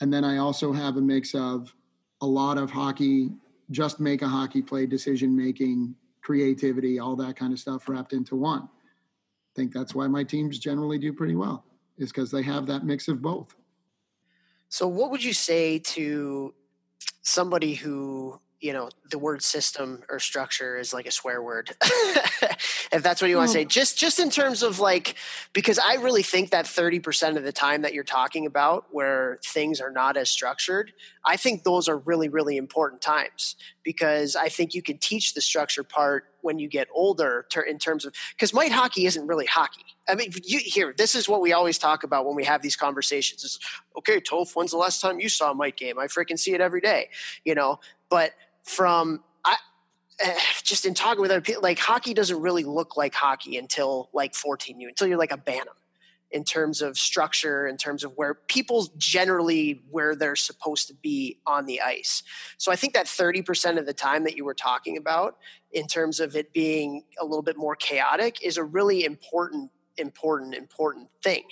[SPEAKER 3] and then I also have a mix of a lot of hockey, just make a hockey play, decision making, creativity, all that kind of stuff wrapped into one. I think that's why my teams generally do pretty well, is because they have that mix of both.
[SPEAKER 1] So, what would you say to somebody who you know the word system or structure is like a swear word if that's what you want to mm-hmm. say. Just just in terms of like because i really think that 30% of the time that you're talking about where things are not as structured i think those are really really important times because i think you can teach the structure part when you get older in terms of because mite hockey isn't really hockey i mean you here this is what we always talk about when we have these conversations is okay toph when's the last time you saw a mite game i freaking see it every day you know but from I, just in talking with other people, like hockey doesn't really look like hockey until like 14 you until you're like a Bantam in terms of structure, in terms of where people generally where they're supposed to be on the ice. So I think that 30% of the time that you were talking about in terms of it being a little bit more chaotic is a really important, important, important thing.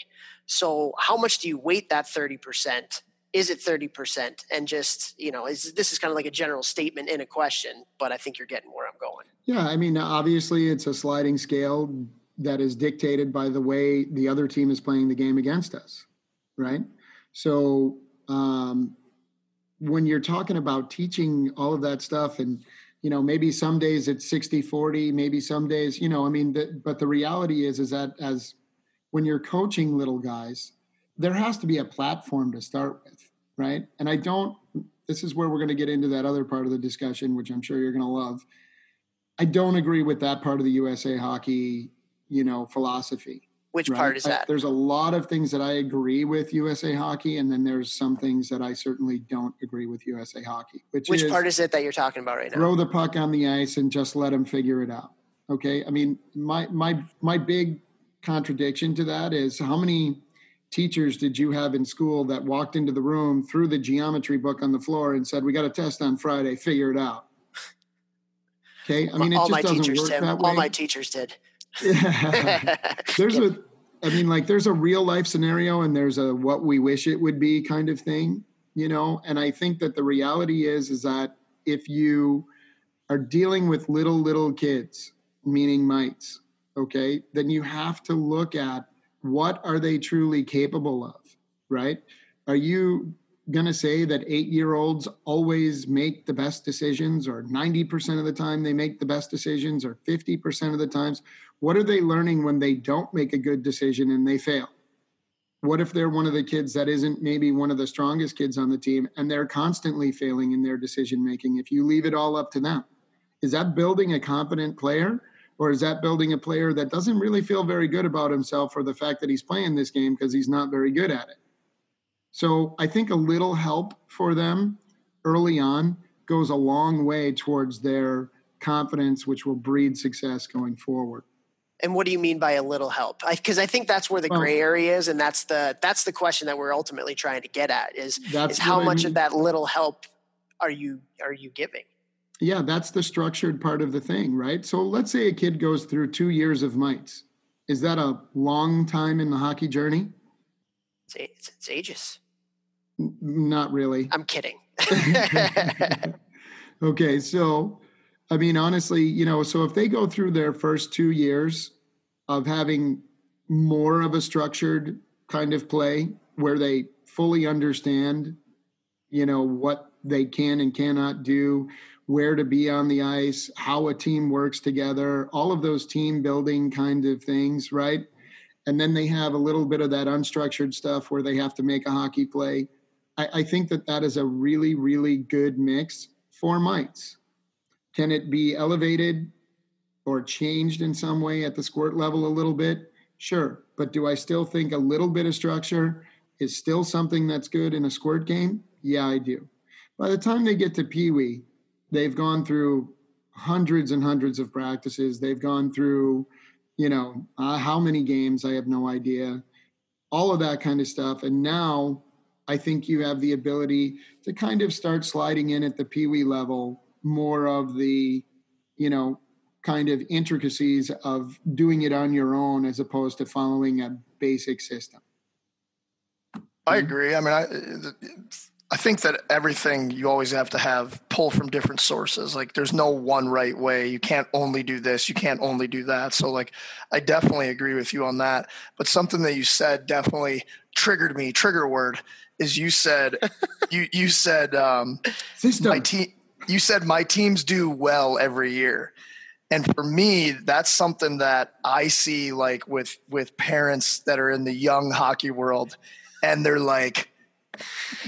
[SPEAKER 1] So how much do you weight that 30% is it 30% and just you know is this is kind of like a general statement in a question but i think you're getting where i'm going.
[SPEAKER 3] Yeah i mean obviously it's a sliding scale that is dictated by the way the other team is playing the game against us right? So um, when you're talking about teaching all of that stuff and you know maybe some days it's 60 40 maybe some days you know i mean the, but the reality is is that as when you're coaching little guys there has to be a platform to start with right? And I don't, this is where we're going to get into that other part of the discussion, which I'm sure you're going to love. I don't agree with that part of the USA hockey, you know, philosophy.
[SPEAKER 1] Which right? part is that?
[SPEAKER 3] I, there's a lot of things that I agree with USA hockey, and then there's some things that I certainly don't agree with USA hockey. Which,
[SPEAKER 1] which
[SPEAKER 3] is,
[SPEAKER 1] part is it that you're talking about right now?
[SPEAKER 3] Throw the puck on the ice and just let them figure it out. Okay, I mean, my my my big contradiction to that is how many teachers did you have in school that walked into the room, threw the geometry book on the floor, and said, "We got a test on Friday. Figure it out." Okay, I mean, it
[SPEAKER 1] all
[SPEAKER 3] just
[SPEAKER 1] my
[SPEAKER 3] doesn't
[SPEAKER 1] teachers
[SPEAKER 3] work
[SPEAKER 1] did.
[SPEAKER 3] that way.
[SPEAKER 1] All my teachers did.
[SPEAKER 3] there's a, I mean, like there's a real life scenario, and there's a what we wish it would be kind of thing, you know. And I think that the reality is, is that if you are dealing with little little kids, meaning mites, okay, then you have to look at what are they truly capable of, right? Are you going to say that eight year olds always make the best decisions, or 90% of the time they make the best decisions, or 50% of the times? What are they learning when they don't make a good decision and they fail? What if they're one of the kids that isn't maybe one of the strongest kids on the team and they're constantly failing in their decision making if you leave it all up to them? Is that building a competent player? Or is that building a player that doesn't really feel very good about himself for the fact that he's playing this game because he's not very good at it? So I think a little help for them early on goes a long way towards their confidence, which will breed success going forward.
[SPEAKER 1] And what do you mean by a little help? Because I, I, think that's where the well, gray area is, and that's the that's the question that we're ultimately trying to get at is is how much I mean. of that little help are you are you giving?
[SPEAKER 3] Yeah, that's the structured part of the thing, right? So let's say a kid goes through two years of mites. Is that a long time in the hockey journey?
[SPEAKER 1] It's, it's, it's ages.
[SPEAKER 3] Not really.
[SPEAKER 1] I'm kidding.
[SPEAKER 3] okay, so I mean, honestly, you know, so if they go through their first two years of having more of a structured kind of play where they fully understand, you know, what they can and cannot do, where to be on the ice, how a team works together, all of those team building kind of things, right? And then they have a little bit of that unstructured stuff where they have to make a hockey play. I, I think that that is a really, really good mix for mites. Can it be elevated or changed in some way at the squirt level a little bit? Sure. But do I still think a little bit of structure is still something that's good in a squirt game? Yeah, I do. By the time they get to Pee Wee, they've gone through hundreds and hundreds of practices. They've gone through, you know, uh, how many games? I have no idea. All of that kind of stuff. And now I think you have the ability to kind of start sliding in at the Pee Wee level more of the, you know, kind of intricacies of doing it on your own as opposed to following a basic system.
[SPEAKER 4] I agree. I mean, I, I think that everything you always have to have pull from different sources. Like there's no one right way. You can't only do this. You can't only do that. So like, I definitely agree with you on that. But something that you said definitely triggered me. Trigger word is you said you you said um,
[SPEAKER 3] System.
[SPEAKER 4] my team. You said my teams do well every year. And for me, that's something that I see like with with parents that are in the young hockey world, and they're like,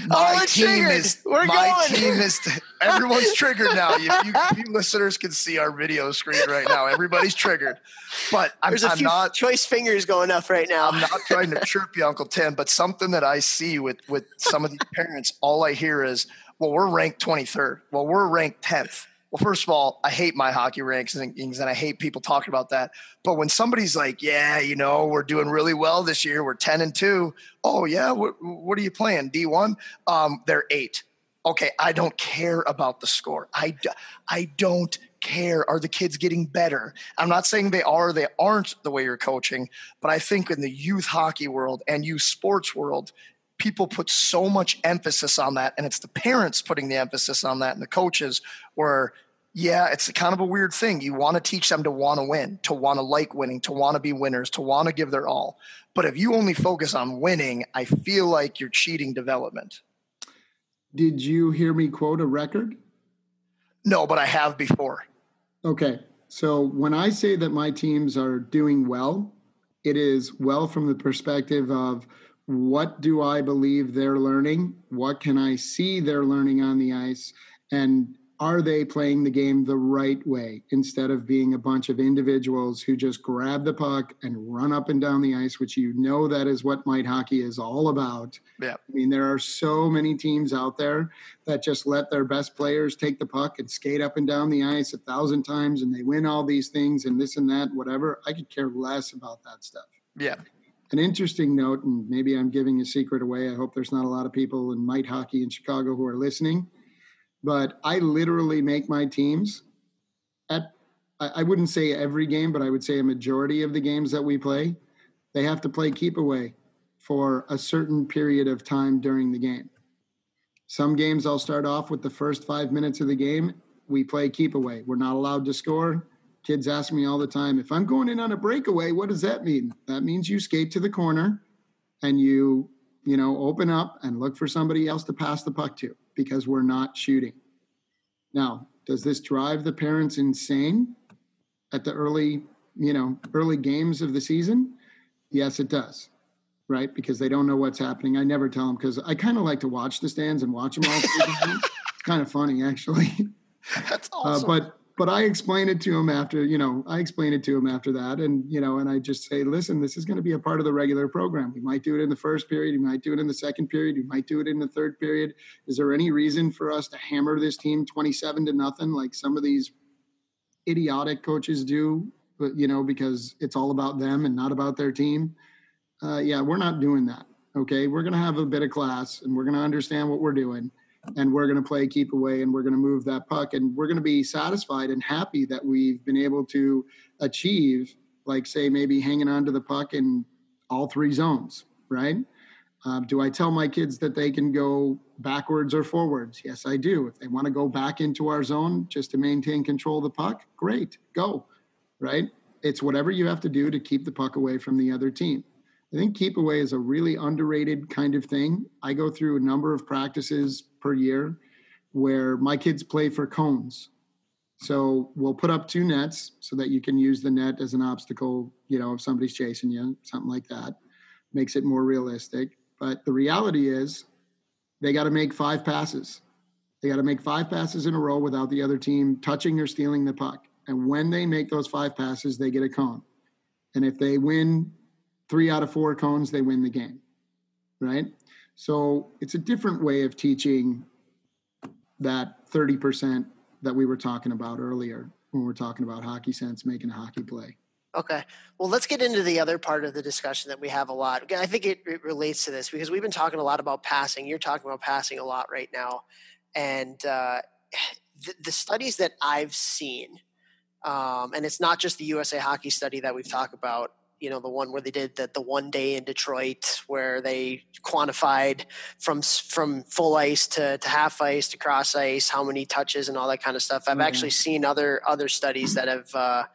[SPEAKER 1] "My oh, team triggered. is We're
[SPEAKER 4] my
[SPEAKER 1] going.
[SPEAKER 4] team is." Everyone's triggered now. If you, if you, listeners can see our video screen right now, everybody's triggered. But I'm,
[SPEAKER 1] There's a
[SPEAKER 4] I'm
[SPEAKER 1] few
[SPEAKER 4] not
[SPEAKER 1] choice fingers going up right now.
[SPEAKER 4] I'm not trying to chirp you, Uncle Tim, but something that I see with with some of these parents, all I hear is, "Well, we're ranked 23rd. Well, we're ranked 10th." well, first of all, I hate my hockey rankings and I hate people talking about that. But when somebody's like, yeah, you know, we're doing really well this year, we're 10 and 2. Oh, yeah, what, what are you playing? D1? Um, they're eight. Okay, I don't care about the score. I, I don't care. Are the kids getting better? I'm not saying they are, they aren't the way you're coaching, but I think in the youth hockey world and youth sports world, people put so much emphasis on that and it's the parents putting the emphasis on that and the coaches where yeah it's kind of a weird thing. You want to teach them to want to win to want to like winning to want to be winners to want to give their all. But if you only focus on winning i feel like you're cheating development.
[SPEAKER 3] Did you hear me quote a record?
[SPEAKER 4] No but i have before.
[SPEAKER 3] Okay so when i say that my teams are doing well it is well from the perspective of what do I believe they're learning? What can I see they're learning on the ice? And are they playing the game the right way instead of being a bunch of individuals who just grab the puck and run up and down the ice, which you know that is what mite hockey is all about.
[SPEAKER 4] Yeah.
[SPEAKER 3] I mean, there are so many teams out there that just let their best players take the puck and skate up and down the ice a thousand times and they win all these things and this and that, whatever. I could care less about that stuff.
[SPEAKER 4] Yeah
[SPEAKER 3] an interesting note, and maybe I'm giving a secret away. I hope there's not a lot of people in Mite Hockey in Chicago who are listening. But I literally make my teams at, I wouldn't say every game, but I would say a majority of the games that we play, they have to play keep away for a certain period of time during the game. Some games I'll start off with the first five minutes of the game. We play keep away. We're not allowed to score kids ask me all the time if i'm going in on a breakaway what does that mean? That means you skate to the corner and you you know open up and look for somebody else to pass the puck to because we're not shooting. Now does this drive the parents insane at the early you know early games of the season? Yes it does right? Because they don't know what's happening. I never tell them because i kind of like to watch the stands and watch them all. It's kind of funny actually.
[SPEAKER 4] That's awesome.
[SPEAKER 3] Uh, but but I explain it to him after, you know, I explain it to him after that. And, you know, and I just say, listen, this is going to be a part of the regular program. We might do it in the first period. We might do it in the second period. We might do it in the third period. Is there any reason for us to hammer this team 27 to nothing like some of these idiotic coaches do, but, you know, because it's all about them and not about their team? Uh, yeah, we're not doing that. Okay. We're going to have a bit of class and we're going to understand what we're doing and we're going to play keep away and we're going to move that puck and we're going to be satisfied and happy that we've been able to achieve like say maybe hanging on to the puck in all three zones right? Um, do i tell my kids that they can go backwards or forwards? Yes i do. If they want to go back into our zone just to maintain control of the puck great go right? It's whatever you have to do to keep the puck away from the other team I think keep away is a really underrated kind of thing. I go through a number of practices per year where my kids play for cones. So we'll put up two nets so that you can use the net as an obstacle, you know, if somebody's chasing you, something like that. Makes it more realistic. But the reality is they got to make five passes. They got to make five passes in a row without the other team touching or stealing the puck. And when they make those five passes, they get a cone. And if they win three out of four cones, they win the game. Right? So it's a different way of teaching that 30% that we were talking about earlier when we're talking about hockey sense, making a hockey play.
[SPEAKER 1] Okay. Well, let's get into the other part of the discussion that we have a lot. Again, I think it, it, relates to this because we've been talking a lot about passing. You're talking about passing a lot right now. And uh, the, the, studies that I've seen, um, and it's not just the USA Hockey study that we've talked about, you know, the one where they did the, the one day in Detroit where they quantified from from full ice to, to half ice to cross ice, how many touches and all that kind of stuff. I've mm-hmm. actually seen other other studies that have uh, –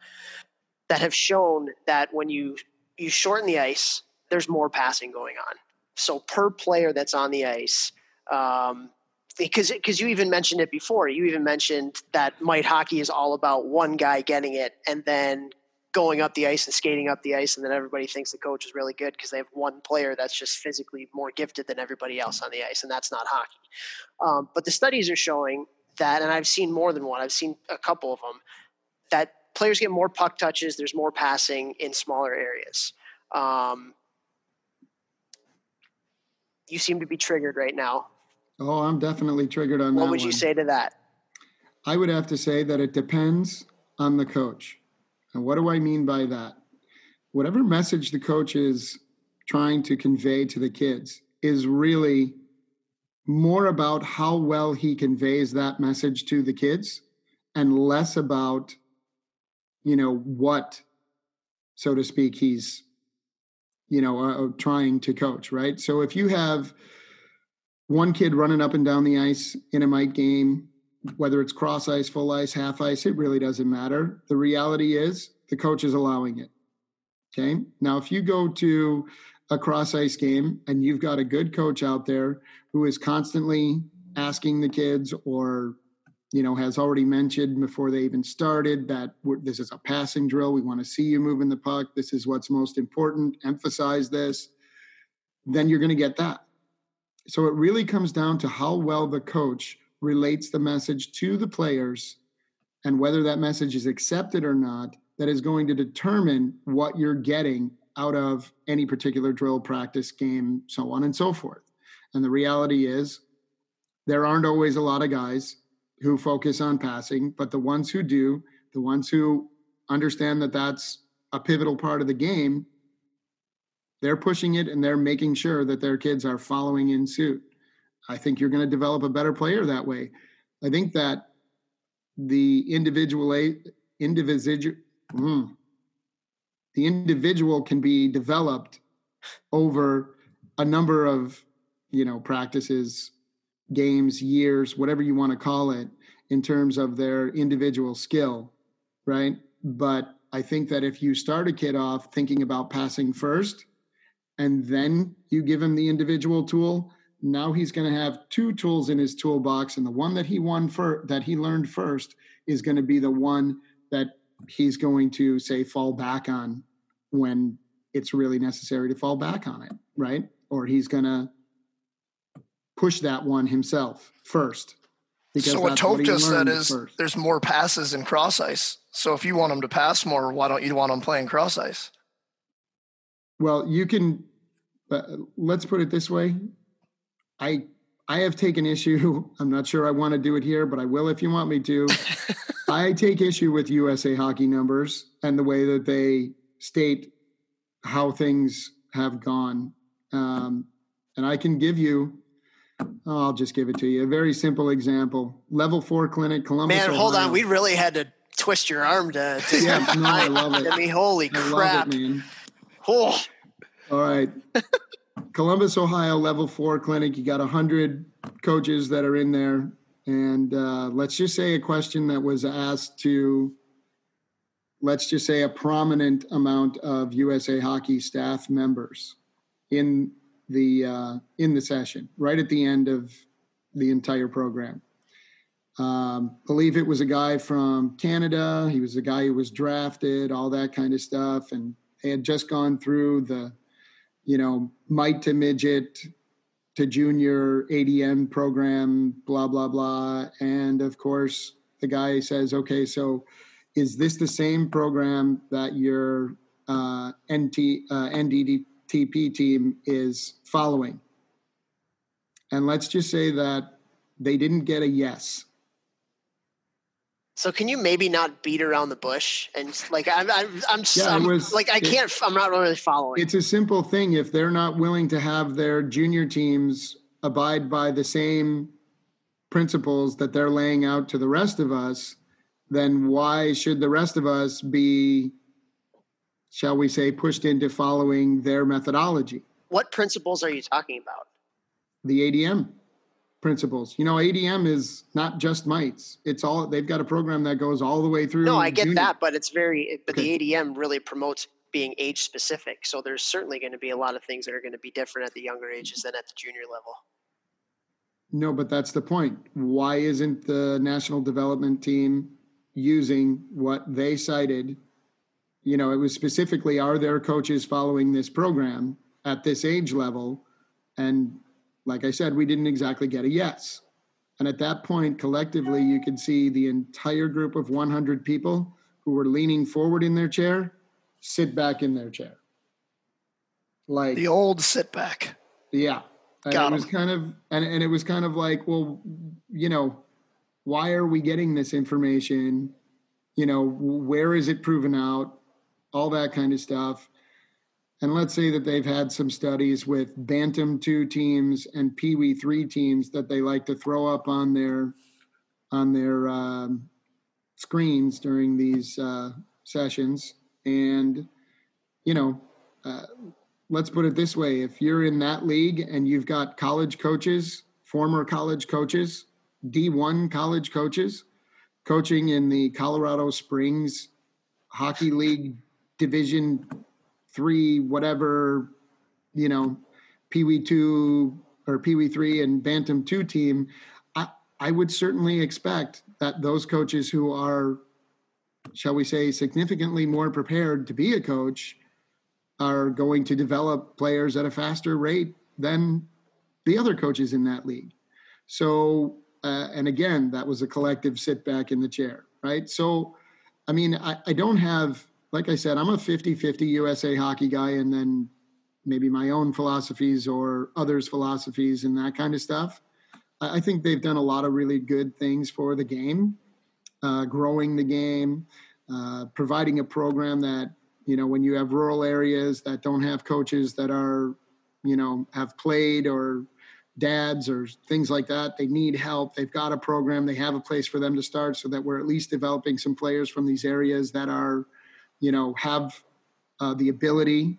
[SPEAKER 1] that have shown that when you you shorten the ice, there's more passing going on. So per player that's on the ice, um, because because you even mentioned it before. You even mentioned that mite hockey is all about one guy getting it and then going up the ice and skating up the ice, and then everybody thinks the coach is really good because they have one player that's just physically more gifted than everybody else on the ice, and that's not hockey. Um, but the studies are showing that, and I've seen more than one. I've seen a couple of them that players get more puck touches. There's more passing in smaller areas. Um, you seem to be triggered right now.
[SPEAKER 3] Oh, I'm definitely triggered on
[SPEAKER 1] what
[SPEAKER 3] that.
[SPEAKER 1] What would you say to that?
[SPEAKER 3] I would have to say that it depends on the coach. And what do I mean by that? Whatever message the coach is trying to convey to the kids is really more about how well he conveys that message to the kids and less about you know what so to speak he's you know uh, uh, trying to coach right so if you have one kid running up and down the ice in a mite game whether it's cross ice full ice half ice it really doesn't matter the reality is the coach is allowing it okay now if you go to a cross ice game and you've got a good coach out there who is constantly asking the kids or you know, has already mentioned before they even started that this is a passing drill. We want to see you moving the puck. This is what's most important. Emphasize this. Then you're going to get that. So it really comes down to how well the coach relates the message to the players and whether that message is accepted or not. That is going to determine what you're getting out of any particular drill, practice, game, so on and so forth. And the reality is, there aren't always a lot of guys who focus on passing, but the ones who do, the ones who understand that that's a pivotal part of the game, they're pushing it and they're making sure that their kids are following in suit. I think you're going to develop a better player that way. I think that the individual individual mm, the individual can be developed over a number of you know practices games, years, whatever you want to call it, in terms of their individual skill, right? But I think that if you start a kid off thinking about passing first, and then you give him the individual tool, now he's going to have two tools in his toolbox, and the one that he won for that he learned first is going to be the one that he's going to say fall back on when it's really necessary to fall back on it, right? Or he's going to push that one himself first.
[SPEAKER 4] So what Toph just said is first. there's more passes in cross ice. So if you want him to pass more, why don't you want him playing cross ice?
[SPEAKER 3] Well, you can. Uh, let's put it this way. I I have taken issue. I'm not sure I want to do it here, but I will if you want me to. I take issue with USA hockey numbers and the way that they state how things have gone. Um, and I can give you Oh, I'll just give it to you. A very simple example. Level four clinic, Columbus.
[SPEAKER 1] Man, hold on. We really had to twist your arm to. to yeah, no, I love it. I mean, holy I crap, it, man.
[SPEAKER 3] Oh. All right. Columbus, Ohio, level four clinic. You got a hundred coaches that are in there, and uh, let's just say a question that was asked to. Let's just say a prominent amount of USA Hockey staff members in the uh, in the session right at the end of the entire program. Um, believe it was a guy from Canada. He was a guy who was drafted, all that kind of stuff, and they had just gone through the, you know, mite to midget to junior ADM program, blah blah blah, and of course the guy says, okay, so is this the same program that your uh, NT, uh, NDTP team is following? And let's just say that they didn't get a yes.
[SPEAKER 1] So can you maybe not beat around the bush and like I'm I'm I'm,
[SPEAKER 3] Yeah,
[SPEAKER 1] I'm
[SPEAKER 3] was-
[SPEAKER 1] like I can't I'm not really following.
[SPEAKER 3] It's a simple thing. If they're not willing to have their junior teams abide by the same principles that they're laying out to the rest of us, then why should the rest of us be, shall we say, pushed into following their methodology?
[SPEAKER 1] What principles are you talking about?
[SPEAKER 3] the ADM principles. You know, ADM is not just mites. It's all they've got a program that goes all the way through.
[SPEAKER 1] No, I get
[SPEAKER 3] junior-
[SPEAKER 1] that, but it's very but
[SPEAKER 3] Okay.
[SPEAKER 1] the ADM really promotes being age specific. So there's certainly going to be a lot of things that are going to be different at the younger ages than at the junior level.
[SPEAKER 3] No, but that's the point. Why isn't the national development team using what they cited? You know, it was specifically are there coaches following this program at this age level? And like I said, we didn't exactly get a yes. And at that point, collectively, you could see the entire group of 100 people who were leaning forward in their chair sit back in their chair. Like,
[SPEAKER 4] The old sit back.
[SPEAKER 3] yeah. And
[SPEAKER 4] Got
[SPEAKER 3] it was kind of and, and it was kind of like, well, you know, why are we getting this information? You know, where is it proven out? All that kind of stuff. And let's say that they've had some studies with Bantam 2 teams and Pee Wee 3 teams that they like to throw up on their on their um, screens during these uh, sessions. And, you know, uh, let's put it this way if you're in that league and you've got college coaches, former college coaches, D1 college coaches, coaching in the Colorado Springs Hockey League Division three, whatever, you know, Pee two or Pee three and Bantam two team, I, I would certainly expect that those coaches who are, shall we say, significantly more prepared to be a coach are going to develop players at a faster rate than the other coaches in that league. So, uh, and again, that was a collective sit back in the chair, right? So, I mean, I, I don't have, like I said, I'm a 50 50 USA hockey guy, and then maybe my own philosophies or others' philosophies and that kind of stuff. I, think they've done a lot of really good things for the game, uh, growing the game, uh, providing a program that, you know, when you have rural areas that don't have coaches that are, you know, have played or dads or things like that. They need help. They've got a program. They have a place for them to start so that we're at least developing some players from these areas that are, you know, have uh, the ability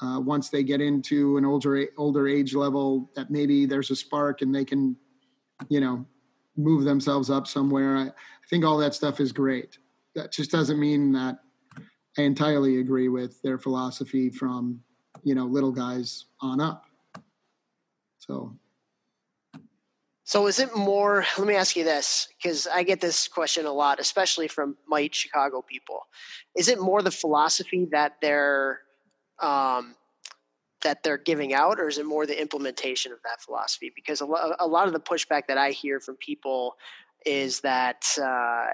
[SPEAKER 3] uh, once they get into an older older age level that maybe there's a spark and they can, you know, move themselves up somewhere. I, I think all that stuff is great. That just doesn't mean that I entirely agree with their philosophy from, you know, little guys on up. So
[SPEAKER 1] So is it more? Let me ask you this, because I get this question a lot, especially from my Chicago people. Is it more the philosophy that they're um, that they're giving out, or is it more the implementation of that philosophy? Because a, lo- a lot of the pushback that I hear from people is that, uh,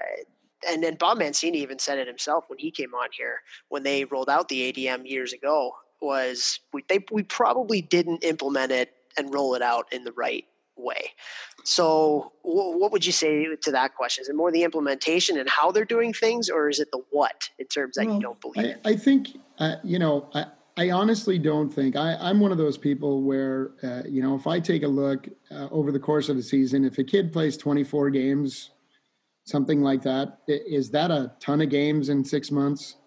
[SPEAKER 1] and then Bob Mancini even said it himself when he came on here when they rolled out the ADM years ago was we they we probably didn't implement it and roll it out in the right way. So, wh- what would you say to that question? Is it more the implementation and how they're doing things, or is it the what in terms that
[SPEAKER 3] Well,
[SPEAKER 1] you don't believe?
[SPEAKER 3] I, I think, uh, you know, I, I honestly don't think I, I'm one of those people where, uh, you know, if I take a look uh, over the course of the season, if a kid plays 24 games, something like that, is that a ton of games in six months?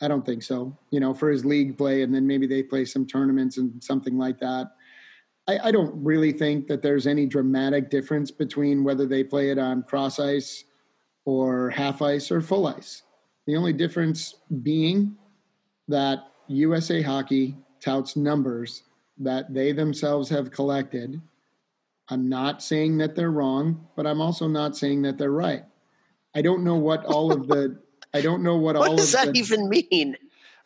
[SPEAKER 3] I don't think so. You know, for his league play, and then maybe they play some tournaments and something like that. I, I don't really think that there's any dramatic difference between whether they play it on cross ice or half ice or full ice. The only difference being that USA Hockey touts numbers that they themselves have collected. I'm not saying that they're wrong, but I'm also not saying that they're right. I don't know what all of the I don't know what,
[SPEAKER 1] what
[SPEAKER 3] all
[SPEAKER 1] does
[SPEAKER 3] of
[SPEAKER 1] that
[SPEAKER 3] the,
[SPEAKER 1] even mean?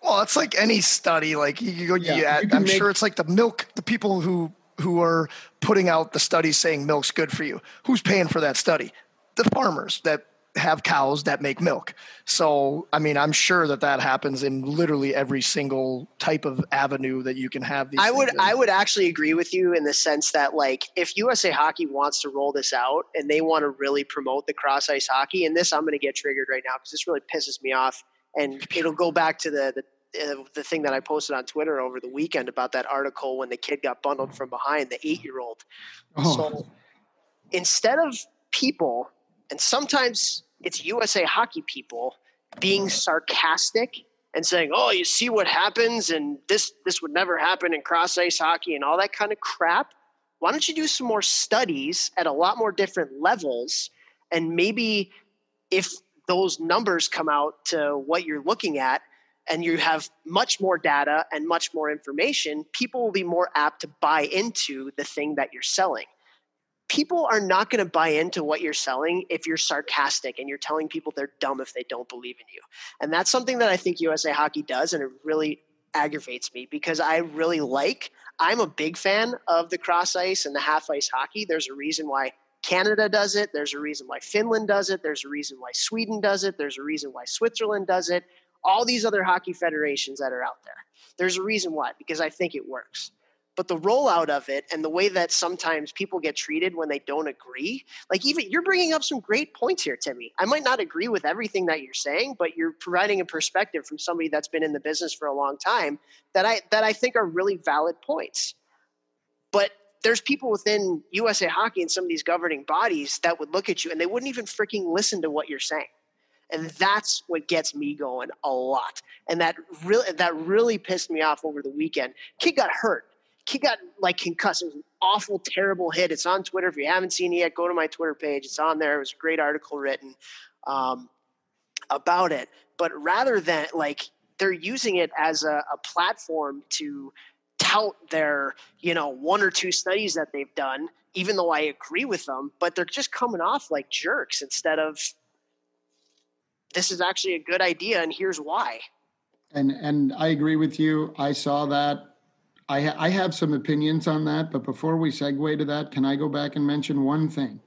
[SPEAKER 4] Well, it's like any study. Like you, you go,
[SPEAKER 3] Yeah,
[SPEAKER 4] yeah,
[SPEAKER 3] you
[SPEAKER 4] I'm
[SPEAKER 3] make-
[SPEAKER 4] sure it's like the milk. The people who who are putting out the studies saying milk's good for you. Who's paying for that study? The farmers that have cows that make milk. So, I mean, I'm sure that that happens in literally every single type of avenue that you can have these.
[SPEAKER 1] I would,
[SPEAKER 4] in.
[SPEAKER 1] I would actually agree with you in the sense that, like, if USA Hockey wants to roll this out and they want to really promote the cross ice hockey, and this I'm going to get triggered right now because this really pisses me off, and it'll go back to the the. Uh, the thing that I posted on Twitter over the weekend about that article when the kid got bundled from behind, the eight year old. Oh. So instead of people and sometimes it's USA hockey people being sarcastic and saying, "Oh, you see what happens, and this this would never happen in cross ice hockey and all that kind of crap." Why don't you do some more studies at a lot more different levels, and maybe if those numbers come out to what you're looking at, and you have much more data and much more information, people will be more apt to buy into the thing that you're selling. People are not going to buy into what you're selling if you're sarcastic and you're telling people they're dumb if they don't believe in you. And that's something that I think USA Hockey does, and it really aggravates me because I really like, I'm a big fan of the cross ice and the half ice hockey. There's a reason why Canada does it, there's a reason why Finland does it, there's a reason why Sweden does it, there's a reason why Switzerland does it, all these other hockey federations that are out there. There's a reason why, because I think it works. But the rollout of it and the way that sometimes people get treated when they don't agree like even you're bringing up some great points here timmy. I might not agree with everything that you're saying but you're providing a perspective from somebody that's been in the business for a long time that i that i think are really valid points. But there's people within usa hockey and some of these governing bodies that would look at you and they wouldn't even freaking listen to what you're saying and that's what gets me going a lot and that really that really pissed me off over the weekend kid got hurt he got like concussed. It was an awful, terrible hit. It's on Twitter. If you haven't seen it yet, go to my Twitter page. It's on there. It was a great article written um, about it. But rather than like they're using it as a, a platform to tout their you know one or two studies that they've done even though i agree with them but they're just coming off like jerks instead of this is actually a good idea and here's why.
[SPEAKER 3] And and i agree with you. I saw that. I, ha- I have some opinions on that, but before we segue to that, can I go back and mention one thing?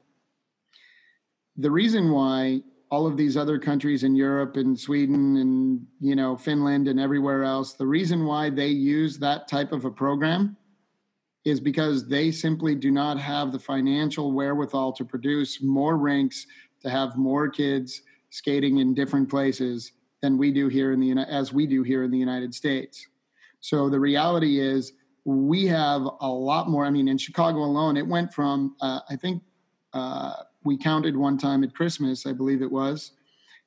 [SPEAKER 3] The reason why all of these other countries in Europe and Sweden and you know Finland and everywhere else, the reason why they use that type of a program is because they simply do not have the financial wherewithal to produce more rinks to have more kids skating in different places than we do here in the as we do here in the United States. So the reality is, we have a lot more. I mean, in Chicago alone, it went from, uh, I think uh, we counted one time at Christmas, I believe it was,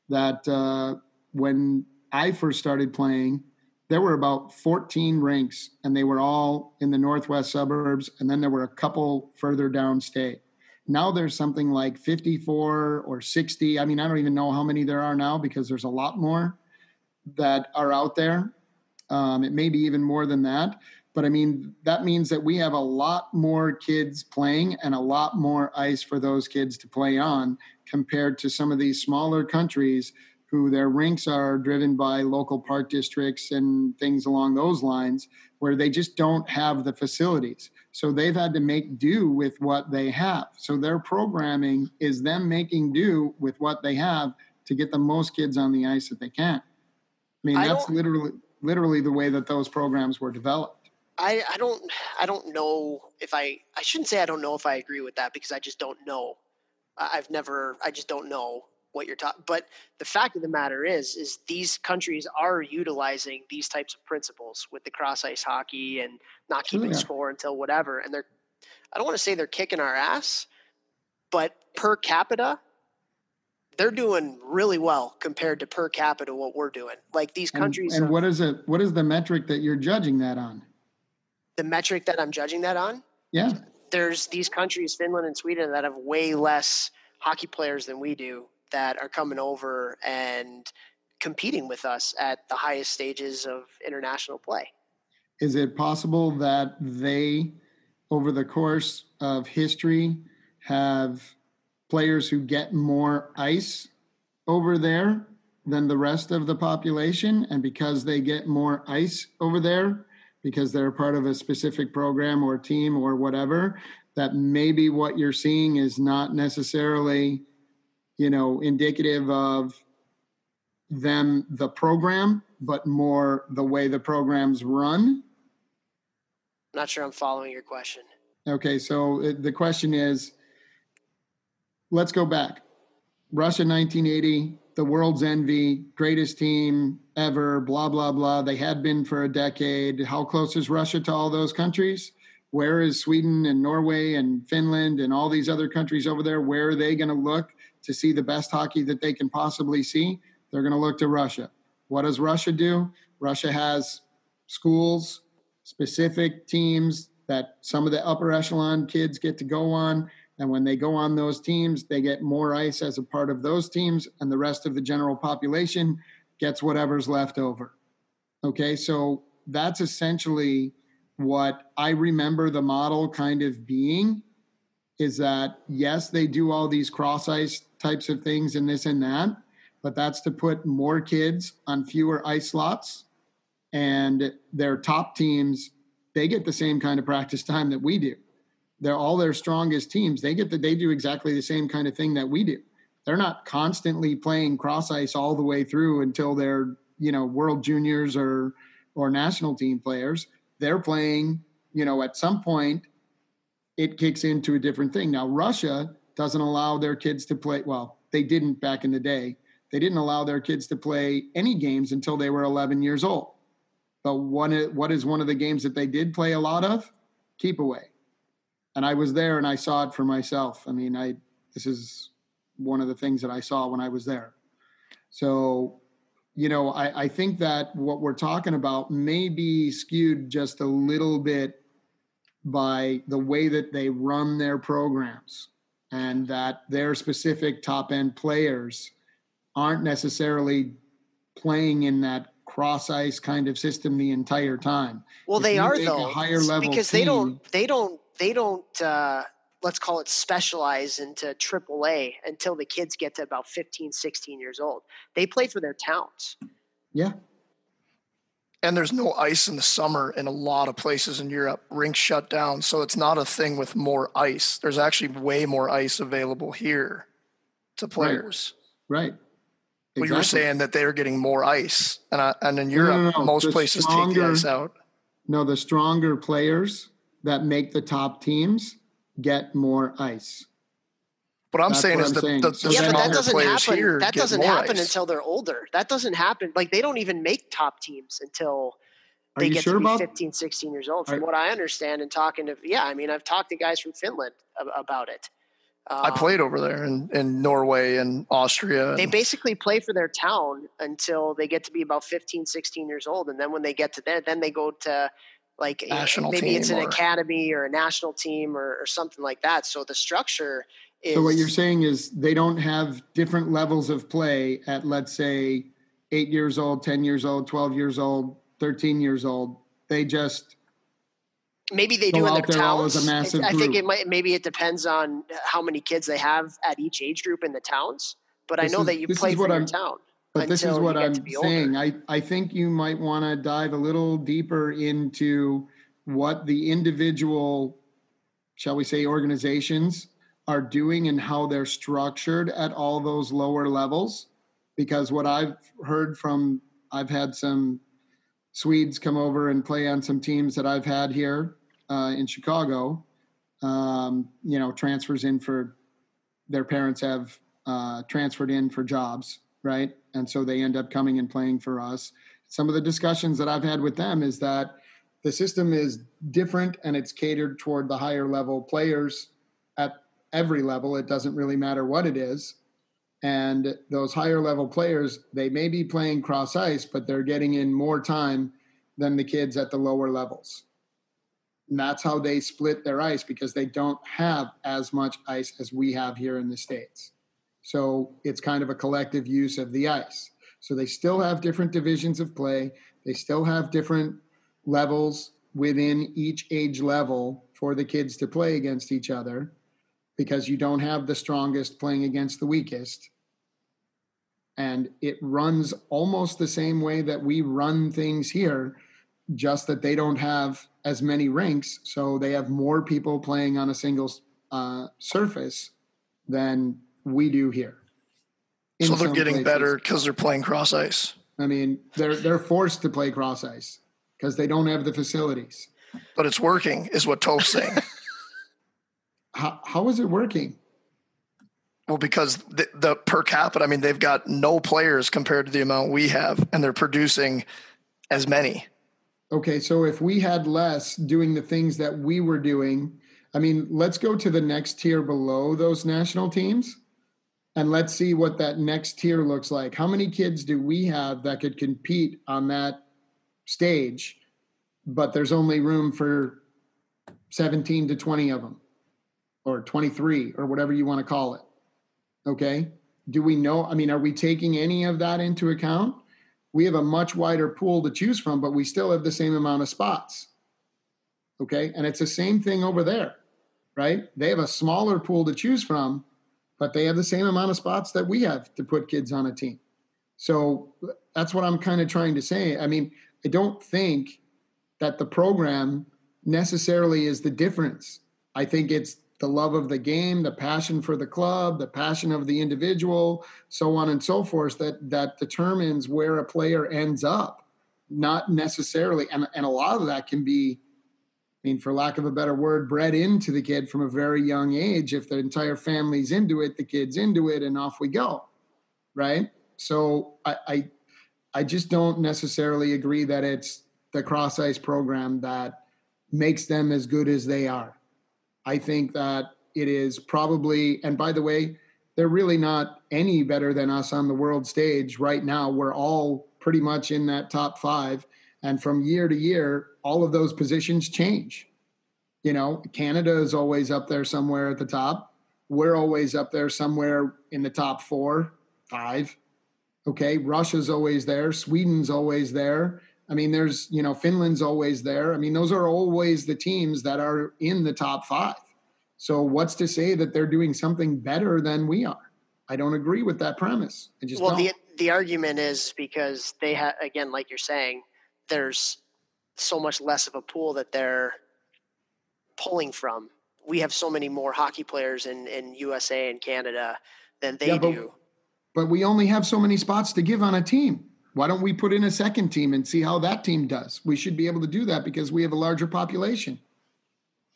[SPEAKER 3] that uh, when I first started playing, there were about 14 rinks, and they were all in the northwest suburbs, and then there were a couple further downstate. Now there's something like 54 or 60. I mean, I don't even know how many there are now because there's a lot more that are out there. Um, it may be even more than that. But I mean, that means that we have a lot more kids playing and a lot more ice for those kids to play on compared to some of these smaller countries who their rinks are driven by local park districts and things along those lines where they just don't have the facilities. So they've had to make do with what they have. So their programming is them making do with what they have to get the most kids on the ice that they can. I mean, I that's literally literally the way that those programs were developed.
[SPEAKER 1] I, I don't I don't know if I I shouldn't say I don't know if I agree with that because I just don't know. I've never I just don't know what you're talking. But the fact of the matter is is these countries are utilizing these types of principles with the cross ice hockey and not keeping sure. score until whatever. And they're I don't want to say they're kicking our ass, but per capita they're doing really well compared to per capita what we're doing. Like these countries.
[SPEAKER 3] And, and what is it? What is the metric that you're judging that on?
[SPEAKER 1] The metric that I'm judging that on.
[SPEAKER 3] Yeah.
[SPEAKER 1] There's these countries, Finland and Sweden, that have way less hockey players than we do that are coming over and competing with us at the highest stages of international play.
[SPEAKER 3] Is it possible that they, over the course of history, have players who get more ice over there than the rest of the population. And because they get more ice over there, because they're part of a specific program or team or whatever, that maybe what you're seeing is not necessarily you know, indicative of them, the program, but more the way the programs run.
[SPEAKER 1] Not sure I'm following your question.
[SPEAKER 3] Okay, so uh, the question is let's go back. Russia 1980, the world's envy, greatest team ever, blah, blah, blah. They had been for a decade. How close is Russia to all those countries? Where is Sweden and Norway and Finland and all these other countries over there? Where are they going to look to see the best hockey that they can possibly see? They're going to look to Russia. What does Russia do? Russia has schools, specific teams that some of the upper echelon kids get to go on. And when they go on those teams, they get more ice as a part of those teams, and the rest of the general population gets whatever's left over. Okay, so that's essentially what I remember the model kind of being is that yes, they do all these cross ice types of things and this and that, but that's to put more kids on fewer ice slots. And their top teams, they get the same kind of practice time that we do they're all their strongest teams. They get that they do exactly the same kind of thing that we do. They're not constantly playing cross ice all the way through until they're, you know, world juniors or or national team players. They're playing, you know, at some point it kicks into a different thing. Now Russia doesn't allow their kids to play well, they didn't back in the day. They didn't allow their kids to play any games until they were 11 years old. But one what is one of the games that they did play a lot of? Keep away and I was there and I saw it for myself. I mean, I this is one of the things that I saw when I was there. So, you know, I, I think that what we're talking about may be skewed just a little bit by the way that they run their programs and that their specific top end players aren't necessarily playing in that cross ice kind of system the entire time.
[SPEAKER 1] Well, if they are though, higher level because team, they don't they don't they don't uh, let's call it specialize into AAA until the kids get to about 15, 16 years old. They play for their towns.
[SPEAKER 3] Yeah.
[SPEAKER 4] And there's no ice in the summer in a lot of places in Europe. Rinks shut down. So it's not a thing with more ice. There's actually way more ice available here to players.
[SPEAKER 3] Right. right.
[SPEAKER 4] Exactly. Well, you were saying that they are getting more ice. And, I, and in Europe, no, no, no. most the places stronger, take the ice out.
[SPEAKER 3] No, the stronger players that make the top teams get more ice.
[SPEAKER 4] What I'm That's saying what is I'm the, the, the
[SPEAKER 1] yeah, but that doesn't happen.
[SPEAKER 4] That
[SPEAKER 1] doesn't happen
[SPEAKER 4] ice.
[SPEAKER 1] until they're older. That doesn't happen. Like they don't even make top teams until
[SPEAKER 3] Are
[SPEAKER 1] they get
[SPEAKER 3] sure
[SPEAKER 1] to be
[SPEAKER 3] about?
[SPEAKER 1] 15, 16 years old. From Are, what I understand and talking to, yeah, I mean, I've talked to guys from Finland about it.
[SPEAKER 4] Um, I played over there in, in Norway and Austria.
[SPEAKER 1] And they basically play for their town until they get to be about 15, 16 years old. And then when they get to there, then they go to like
[SPEAKER 4] national
[SPEAKER 1] maybe it's an
[SPEAKER 4] or,
[SPEAKER 1] academy or a national team or, or something like that. So the structure is.
[SPEAKER 3] So what you're saying is they don't have different levels of play at let's say eight years old, ten years old, twelve years old, thirteen years old. They just
[SPEAKER 1] maybe they do in their towns. I think it might. Maybe it depends on how many kids they have at each age group in the towns. But this I know is, that you play for your I'm, town.
[SPEAKER 3] But this is what I'm saying. I, I think you might want to dive a little deeper into what the individual, shall we say, organizations are doing and how they're structured at all those lower levels. Because what I've heard from, I've had some Swedes come over and play on some teams that I've had here uh, in Chicago. Um, you know, transfers in for their parents have uh, transferred in for jobs right? And so they end up coming and playing for us. Some of the discussions that I've had with them is that the system is different and it's catered toward the higher level players every level. It doesn't really matter what it is. And those higher level players, they may be playing cross ice, but they're getting in more time than the kids at the lower levels. And that's how they split their ice because they don't have as much ice as we have here in the States. So it's kind of a collective use of the ice. So they still have different divisions of play. They still have different levels within each age level for the kids to play against each other because you don't have the strongest playing against the weakest. And it runs almost the same way that we run things here, just that they don't have as many rinks. So they have more people playing on a single uh, surface than we do here.
[SPEAKER 4] So they're getting places. better because they're playing cross ice.
[SPEAKER 3] I mean, they're they're forced to play cross ice because they don't have the facilities.
[SPEAKER 4] But it's working, is what Toph's saying.
[SPEAKER 3] how how is it working?
[SPEAKER 4] Well, because the, the, per capita, I mean, they've got no players compared to the amount we have, and they're producing as many.
[SPEAKER 3] Okay, so if we had less doing the things that we were doing, I mean, let's go to the next tier below those national teams and let's see what that next tier looks like. How many kids do we have that could compete on that stage, but there's only room for 17 to 20 of them or 23 or whatever you want to call it? Okay. Do we know? I mean, are we taking any of that into account? We have a much wider pool to choose from, but we still have the same amount of spots. Okay. And it's the same thing over there, right? They have a smaller pool to choose from, but they have the same amount of spots that we have to put kids on a team. So that's what I'm kind of trying to say. I mean, I don't think that the program necessarily is the difference. I think it's the love of the game, the passion for the club, the passion of the individual, so on and so forth that that determines where a player ends up. Not necessarily, and, and a lot of that can be, I mean, for lack of a better word, bred into the kid from a very young age. If the entire family's into it, the kid's into it, and off we go. Right. So I, I, I just don't necessarily agree that it's the cross ice program that makes them as good as they are. I think that it is probably, and by the way, they're really not any better than us on the world stage right now. We're all pretty much in that top five. And from year to year, all of those positions change. You know, Canada is always up there somewhere at the top. We're always up there somewhere in the top four, five. Okay. Russia's always there. Sweden's always there. I mean, there's, you know, Finland's always there. I mean, those are always the teams that are in the top five. So what's to say that they're doing something better than we are? I don't agree with that premise. I just
[SPEAKER 1] well,
[SPEAKER 3] don't.
[SPEAKER 1] the the argument is because they have again, like you're saying, there's so much less of a pool that they're pulling from. We have so many more hockey players in in USA and Canada than they yeah, but, do.
[SPEAKER 3] But we only have so many spots to give on a team. Why don't we put in a second team and see how that team does? We should be able to do that because we have a larger population.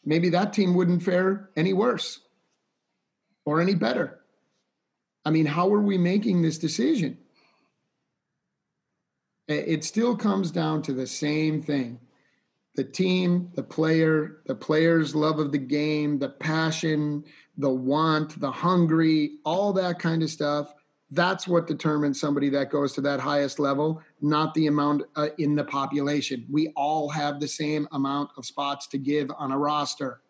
[SPEAKER 3] Maybe that team wouldn't fare any worse or any better. I mean, how are we making this decision? It still comes down to the same thing the team, the player, the player's love of the game, the passion, the want, the hungry, all that kind of stuff that's what determines somebody that goes to that highest level, not the amount uh, in the population. We all have the same amount of spots to give on a roster.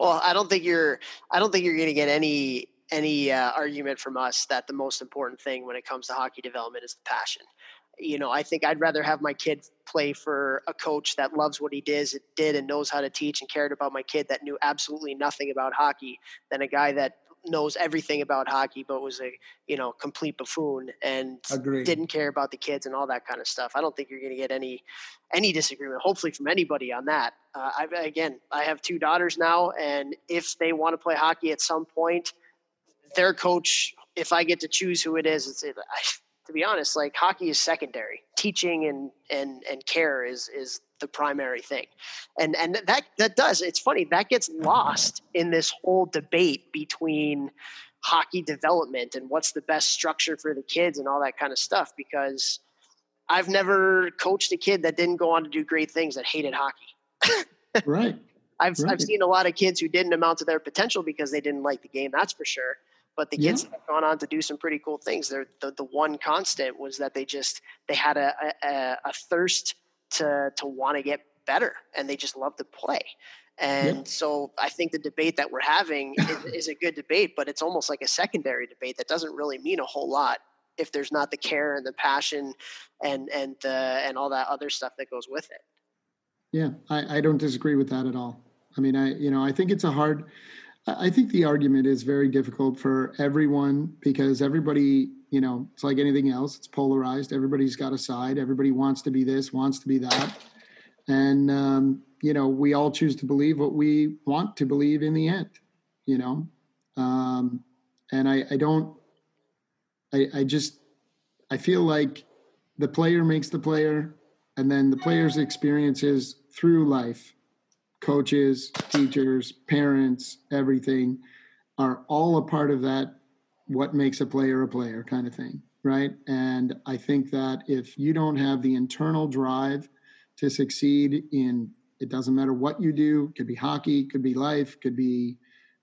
[SPEAKER 1] well, I don't think you're. I don't think you're going to get any any uh, argument from us that the most important thing when it comes to hockey development is the passion. You know, I think I'd rather have my kid play for a coach that loves what he did, did and knows how to teach and cared about my kid that knew absolutely nothing about hockey than a guy that knows everything about hockey, but was a you know complete buffoon and Agreed. didn't care about the kids and all that kind of stuff. I don't think you're going to get any any disagreement, hopefully from anybody on that. Uh, I, again, I have two daughters now, and if they want to play hockey at some point, their coach, if I get to choose who it is, it's it, I, to be honest, like hockey is secondary. Teaching and and and care is is the primary thing. And and that that does it's funny that gets lost in this whole debate between hockey development and what's the best structure for the kids and all that kind of stuff because I've never coached a kid that didn't go on to do great things that hated hockey.
[SPEAKER 3] right.
[SPEAKER 1] I've
[SPEAKER 3] right.
[SPEAKER 1] I've seen a lot of kids who didn't amount to their potential because they didn't like the game, that's for sure. But the kids yeah. have gone on to do some pretty cool things. They're, the the one constant was that they just they had a, a, a thirst to to want to get better and they just love to play. And so I think the debate that we're having is, is, a good debate, but it's almost like a secondary debate that doesn't really mean a whole lot if there's not the care and the passion and and uh, and all that other stuff that goes with it.
[SPEAKER 3] Yeah, I, I don't disagree with that at all. I mean, I you know I think it's a hard. I think the argument is very difficult for everyone because everybody you know, it's like anything else. It's polarized. Everybody's got a side. Everybody wants to be this, wants to be that, and um, you know, we all choose to believe what we want to believe in the end. You know, um, and I, I don't, I, I just I feel like the player makes the player, and then the player's experiences through life, coaches, teachers, parents, everything are all a part of that what makes a player a player kind of thing, right? And I think that if you don't have the internal drive to succeed in it doesn't matter what you do, could be hockey, could be life, could be,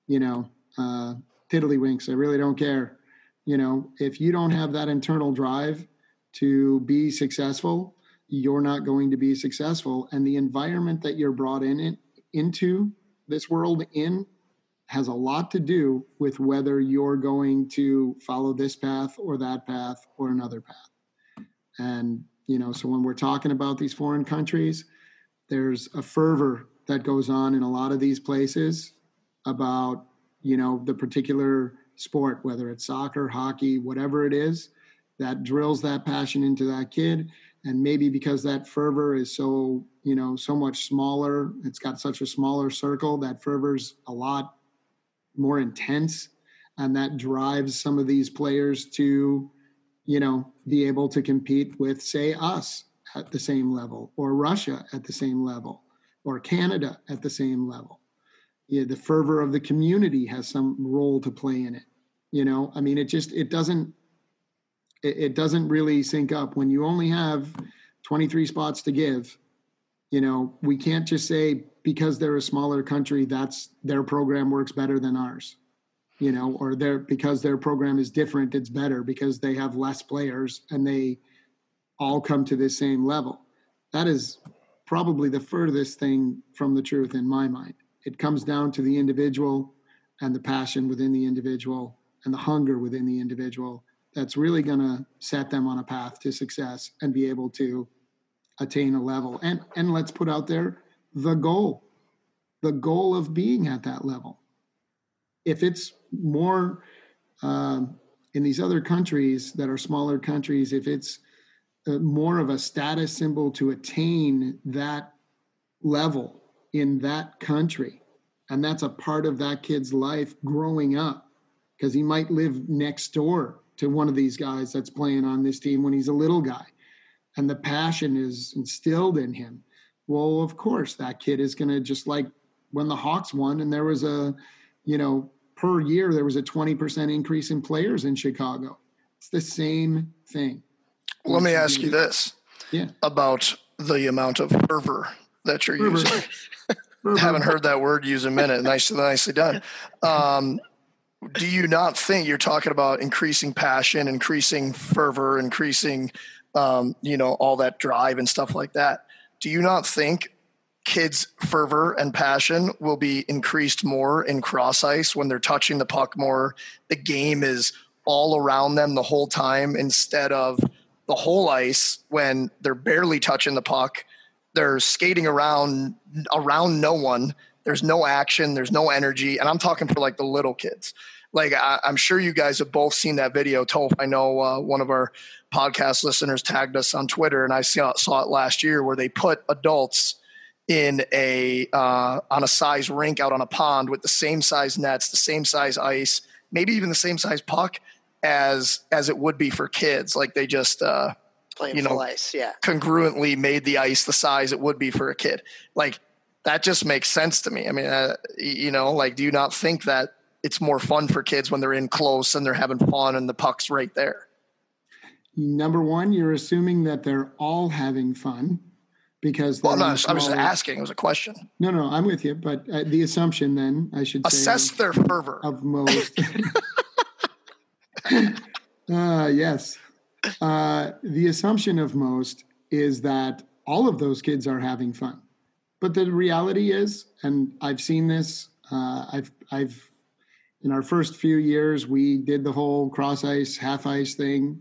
[SPEAKER 3] you know, uh, tiddlywinks. I really don't care. You know, if you don't have that internal drive to be successful, you're not going to be successful. And the environment that you're brought in it, into this world in has a lot to do with whether you're going to follow this path or that path or another path. And, you know, so when we're talking about these foreign countries, there's a fervor that goes on in a lot of these places about, you know, the particular sport, whether it's soccer, hockey, whatever it is, that drills that passion into that kid. And maybe because that fervor is so, you know, so much smaller, it's got such a smaller circle, that fervor's a lot more intense and that drives some of these players to you know be able to compete with say us at the same level or russia at the same level or canada at the same level. Yeah, the fervor of the community has some role to play in it you know? I mean it just it doesn't it, it doesn't really sync up. When you only have 23 spots to give you know we can't just say because they're a smaller country that's their program works better than ours you know or their because their program is different it's better because they have less players and they all come to the same level. That is probably the furthest thing from the truth in my mind. It comes down to the individual and the passion within the individual and the hunger within the individual that's really going to set them on a path to success and be able to attain a level. And and let's put out there the goal the goal of being at that level. If it's more um, in these other countries that are smaller countries if it's uh, more of a status symbol to attain that level in that country and that's a part of that kid's life growing up because he might live next door to one of these guys that's playing on this team when he's a little guy and the passion is instilled in him, well, of course, that kid is going to just like when the Hawks won and there was a, you know, per year, there was a 20% increase in players in Chicago. It's the same thing.
[SPEAKER 4] Let me ask you this
[SPEAKER 3] yeah.
[SPEAKER 4] about the amount of fervor that you're fervor. using. Haven't heard that word used in a minute. Nicely, nicely done. Um, do you not think you're talking about increasing passion, increasing fervor, increasing um, you know, all that drive and stuff like that. Do you not think kids' fervor and passion will be increased more in cross ice when they're touching the puck more? The game is all around them the whole time instead of the whole ice when they're barely touching the puck. They're skating around around no one. There's no action. There's no energy. And I'm talking for like the little kids. Like I, am sure you guys have both seen that video. Toph, I know uh, one of our podcast listeners tagged us on Twitter, and I saw, saw it last year where they put adults in a uh, on a size rink out on a pond with the same size nets, the same size ice, maybe even the same size puck as as it would be for kids. Like they just uh,
[SPEAKER 1] you know, ice, yeah,
[SPEAKER 4] congruently made the ice the size it would be for a kid. Like that just makes sense to me. I mean, uh, you know, like do you not think that it's more fun for kids when they're in close and they're having fun and the puck's right there?
[SPEAKER 3] number one, you're assuming that they're all having fun because
[SPEAKER 4] well, no, I was just asking. It was a question.
[SPEAKER 3] No, no, I'm with you. But uh, the assumption, then, I should
[SPEAKER 4] assess
[SPEAKER 3] say,
[SPEAKER 4] their fervor
[SPEAKER 3] of most. uh, yes, uh, the assumption of most is that all of those kids are having fun, but the reality is, and I've seen this. Uh, I've I've in our first few years, we did the whole cross ice, half ice thing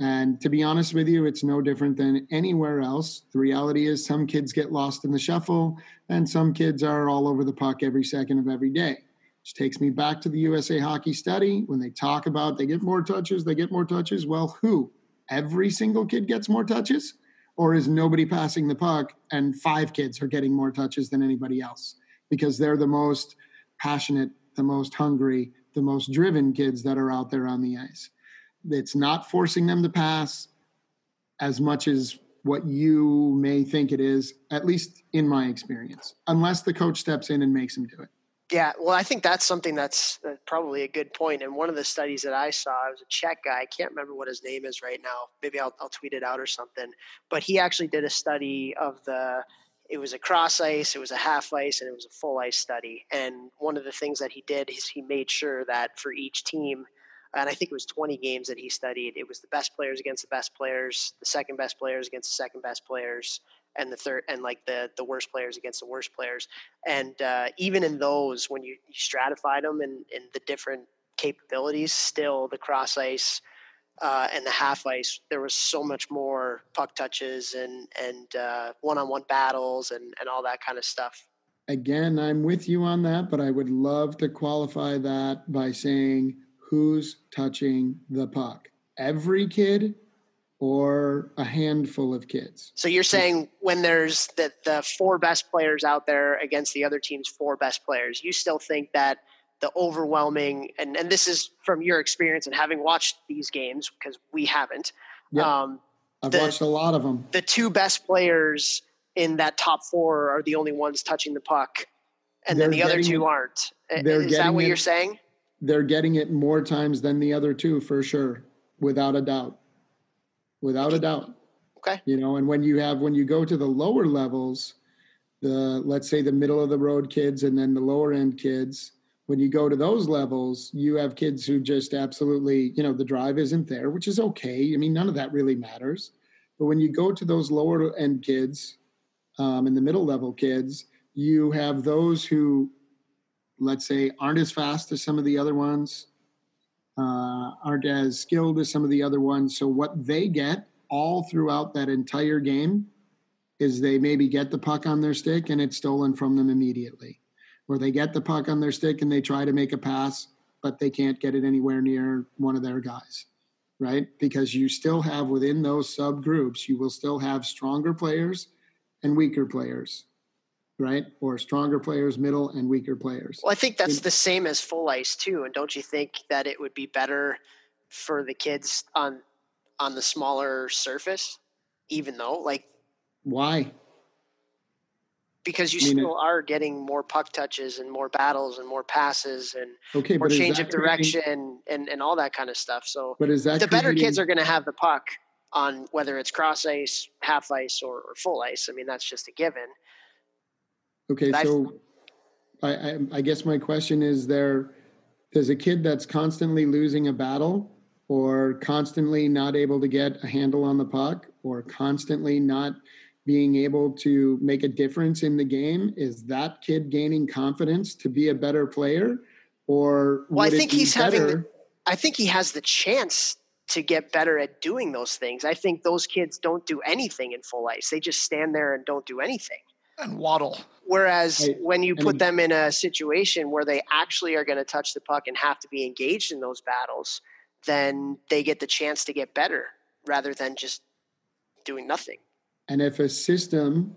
[SPEAKER 3] and to be honest with you, it's no different than anywhere else. The reality is, some kids get lost in the shuffle, and some kids are all over the puck every second of every day. Which takes me back to the USA hockey study when they talk about they get more touches, they get more touches. Well, who? Every single kid gets more touches? Or is nobody passing the puck and five kids are getting more touches than anybody else? Because they're the most passionate, the most hungry, the most driven kids that are out there on the ice. it's not forcing them to pass as much as what you may think it is, at least in my experience, unless the coach steps in and makes him do it.
[SPEAKER 1] Yeah, well, I think that's something that's uh, probably a good point. And one of the studies that I saw, I was a Czech guy. I can't remember what his name is right now. Maybe I'll, I'll tweet it out or something. But he actually did a study of the. It was a cross ice, it was a half ice, and it was a full ice study. And one of the things that he did is he made sure that for each team, and I think it was 20 games that he studied. It was the best players against the best players, the second best players against the second best players, and the third, and like the the worst players against the worst players. And uh, even in those, when you, you stratified them in, in the different capabilities, still the cross ice uh, and the half ice, there was so much more puck touches and and one on one battles and and all that kind of stuff.
[SPEAKER 3] Again, I'm with you on that, but I would love to qualify that by saying who's touching the puck. Every kid or a handful of kids.
[SPEAKER 1] So you're saying when there's the, the four best players out there against the other team's four best players, you still think that the overwhelming and, and this is from your experience and having watched these games because we haven't.
[SPEAKER 3] Yep. Um, I've the, watched a lot of them.
[SPEAKER 1] The two best players in that top four are the only ones touching the puck, and they're then the other two aren't. Is that what it, you're saying?
[SPEAKER 3] they're getting it more times than the other two for sure, without a doubt. Without a doubt.
[SPEAKER 1] Okay.
[SPEAKER 3] You know, and when you have when you go to the lower levels, the let's say the middle of the road kids and then the lower end kids, when you go to those levels, you have kids who just absolutely, you know, the drive isn't there, which is okay. I mean, none of that really matters. But when you go to those lower end kids um, and the middle level kids, you have those who let's say, aren't as fast as some of the other ones, uh, aren't as skilled as some of the other ones. So what they get all throughout that entire game is they maybe get the puck on their stick and it's stolen from them immediately. Or they get the puck on their stick and they try to make a pass, but they can't get it anywhere near one of their guys, right? Because you still have within those subgroups, you will still have stronger players and weaker players right? Or stronger players, middle and weaker players.
[SPEAKER 1] Well, I think that's the same as full ice too. And don't you think that it would be better for the kids on on the smaller surface, even though like
[SPEAKER 3] why?
[SPEAKER 1] Because you I mean, still it, are getting more puck touches and more battles and more passes and
[SPEAKER 3] okay,
[SPEAKER 1] more change of direction creating, and, and all that kind of stuff. So
[SPEAKER 3] but is that
[SPEAKER 1] the better kids are going to have the puck on whether it's cross ice, half ice, or, or full ice. I mean, that's just a given.
[SPEAKER 3] Okay, so I, I, I guess my question is: There, does a kid that's constantly losing a battle, or constantly not able to get a handle on the puck, or constantly not being able to make a difference in the game, is that kid gaining confidence to be a better player, or
[SPEAKER 1] well, I think he's better? having. I think he has the chance to get better at doing those things. I think those kids don't do anything in full ice. They just stand there and don't do anything
[SPEAKER 4] and waddle.
[SPEAKER 1] Whereas right. when you put them in a situation where they actually are going to touch the puck and have to be engaged in those battles, then they get the chance to get better rather than just doing nothing.
[SPEAKER 3] And if a system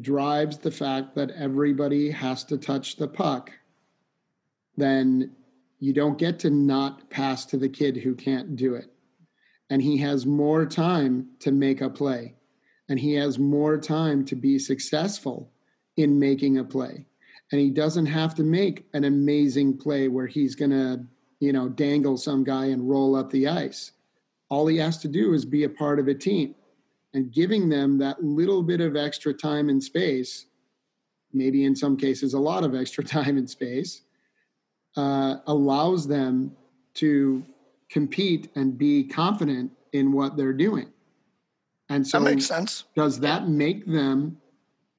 [SPEAKER 3] drives the fact that everybody has to touch the puck, then you don't get to not pass to the kid who can't do it. And he has more time to make a play and he has more time to be successful in making a play. And he doesn't have to make an amazing play where he's going to, you know, dangle some guy and roll up the ice. All he has to do is be a part of a team and giving them that little bit of extra time and space, maybe in some cases, a lot of extra time and space, uh, allows them to compete and be confident in what they're doing. And so
[SPEAKER 4] that makes sense.
[SPEAKER 3] Does that make them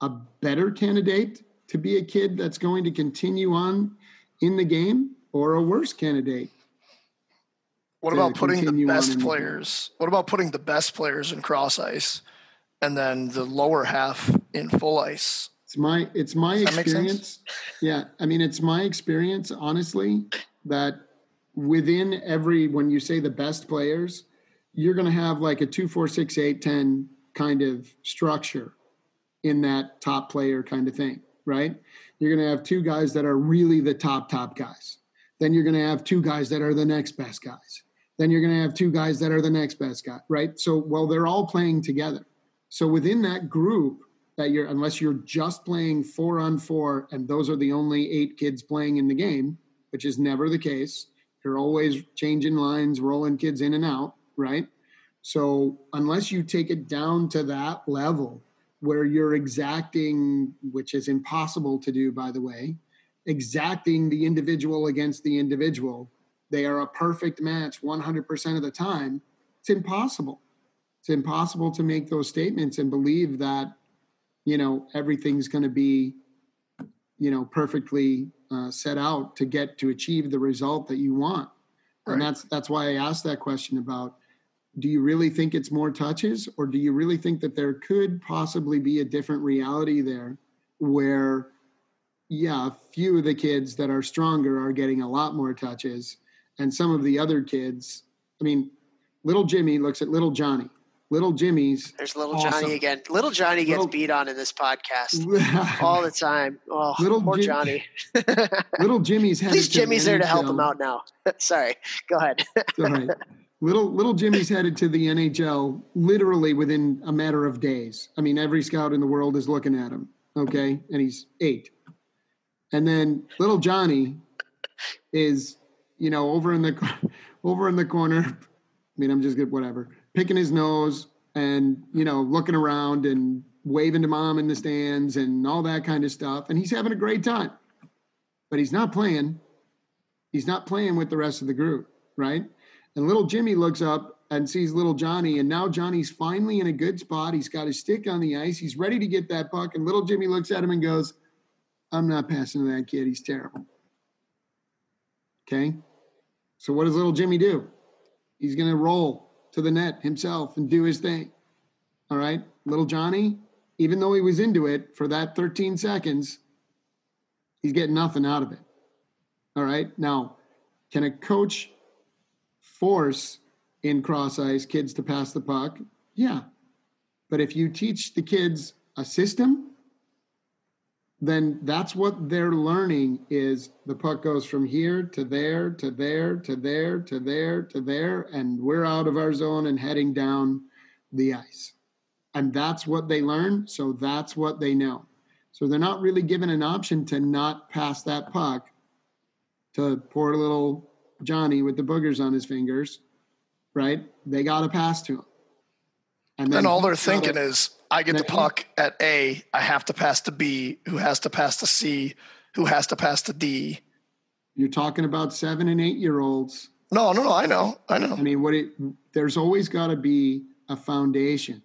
[SPEAKER 3] a better candidate to be a kid that's going to continue on in the game or a worse candidate?
[SPEAKER 4] What about putting the best players? The what about putting the best players in cross ice and then the lower half in full ice?
[SPEAKER 3] It's my it's my experience. Yeah, I mean it's my experience honestly that within every when you say the best players, you're going to have like a two, four, six, eight, 10 kind of structure in that top player kind of thing, right? You're going to have two guys that are really the top, top guys. Then you're going to have two guys that are the next best guys. Then you're going to have two guys that are the next best guy, right? So, well, they're all playing together. So within that group, that you're unless you're just playing four on four and those are the only eight kids playing in the game, which is never the case. You're always changing lines, rolling kids in and out, right? So unless you take it down to that level where you're exacting, which is impossible to do, by the way, exacting the individual against the individual, they are a perfect match 100% of the time. It's impossible. It's impossible to make those statements and believe that you know everything's going to be you know perfectly uh, set out to get to achieve the result that you want right. and that's that's why i asked that question about do you really think it's more touches or do you really think that there could possibly be a different reality there where yeah a few of the kids that are stronger are getting a lot more touches and some of the other kids i mean little jimmy looks at little johnny Little Jimmy's.
[SPEAKER 1] There's little awesome. Johnny again. Little Johnny gets little, beat on in this podcast all the time. Oh, little poor Jim, Johnny.
[SPEAKER 3] little Jimmy's
[SPEAKER 1] headed. At least Jimmy's the there NHL. to help him out now. Sorry, go ahead.
[SPEAKER 3] right. Little little Jimmy's headed to the NHL literally within a matter of days. I mean, every scout in the world is looking at him. Okay, and he's eight. And then little Johnny is, you know, over in the over in the corner. I mean, I'm just good. Whatever picking his nose and you know looking around and waving to mom in the stands and all that kind of stuff. And he's having a great time but he's not playing. He's not playing with the rest of the group right? And little jimmy looks up and sees little johnny and now johnny's finally in a good spot. He's got his stick on the ice. He's ready to get that puck. And little jimmy looks at him and goes i'm not passing to that kid. He's terrible okay so what does little jimmy do he's going to roll to the net himself and do his thing. All right. Little Johnny, even though he was into it for that 13 seconds, he's getting nothing out of it. All right. Now, can a coach force in cross ice kids to pass the puck? Yeah. But if you teach the kids a system, then that's what they're learning is the puck goes from here to there to there to there to there to there and we're out of our zone and heading down the ice. And that's what they learn so that's what they know. So they're not really given an option to not pass that puck to poor little johnny with the boogers on his fingers right? They got to pass to him
[SPEAKER 4] and then, all they're thinking is I get the puck at A, I have to pass to B, who has to pass to C, who has to pass to D.
[SPEAKER 3] You're talking about seven and eight year olds.
[SPEAKER 4] No, no, no. I know. I know.
[SPEAKER 3] I mean, what it, there's always got to be a foundation.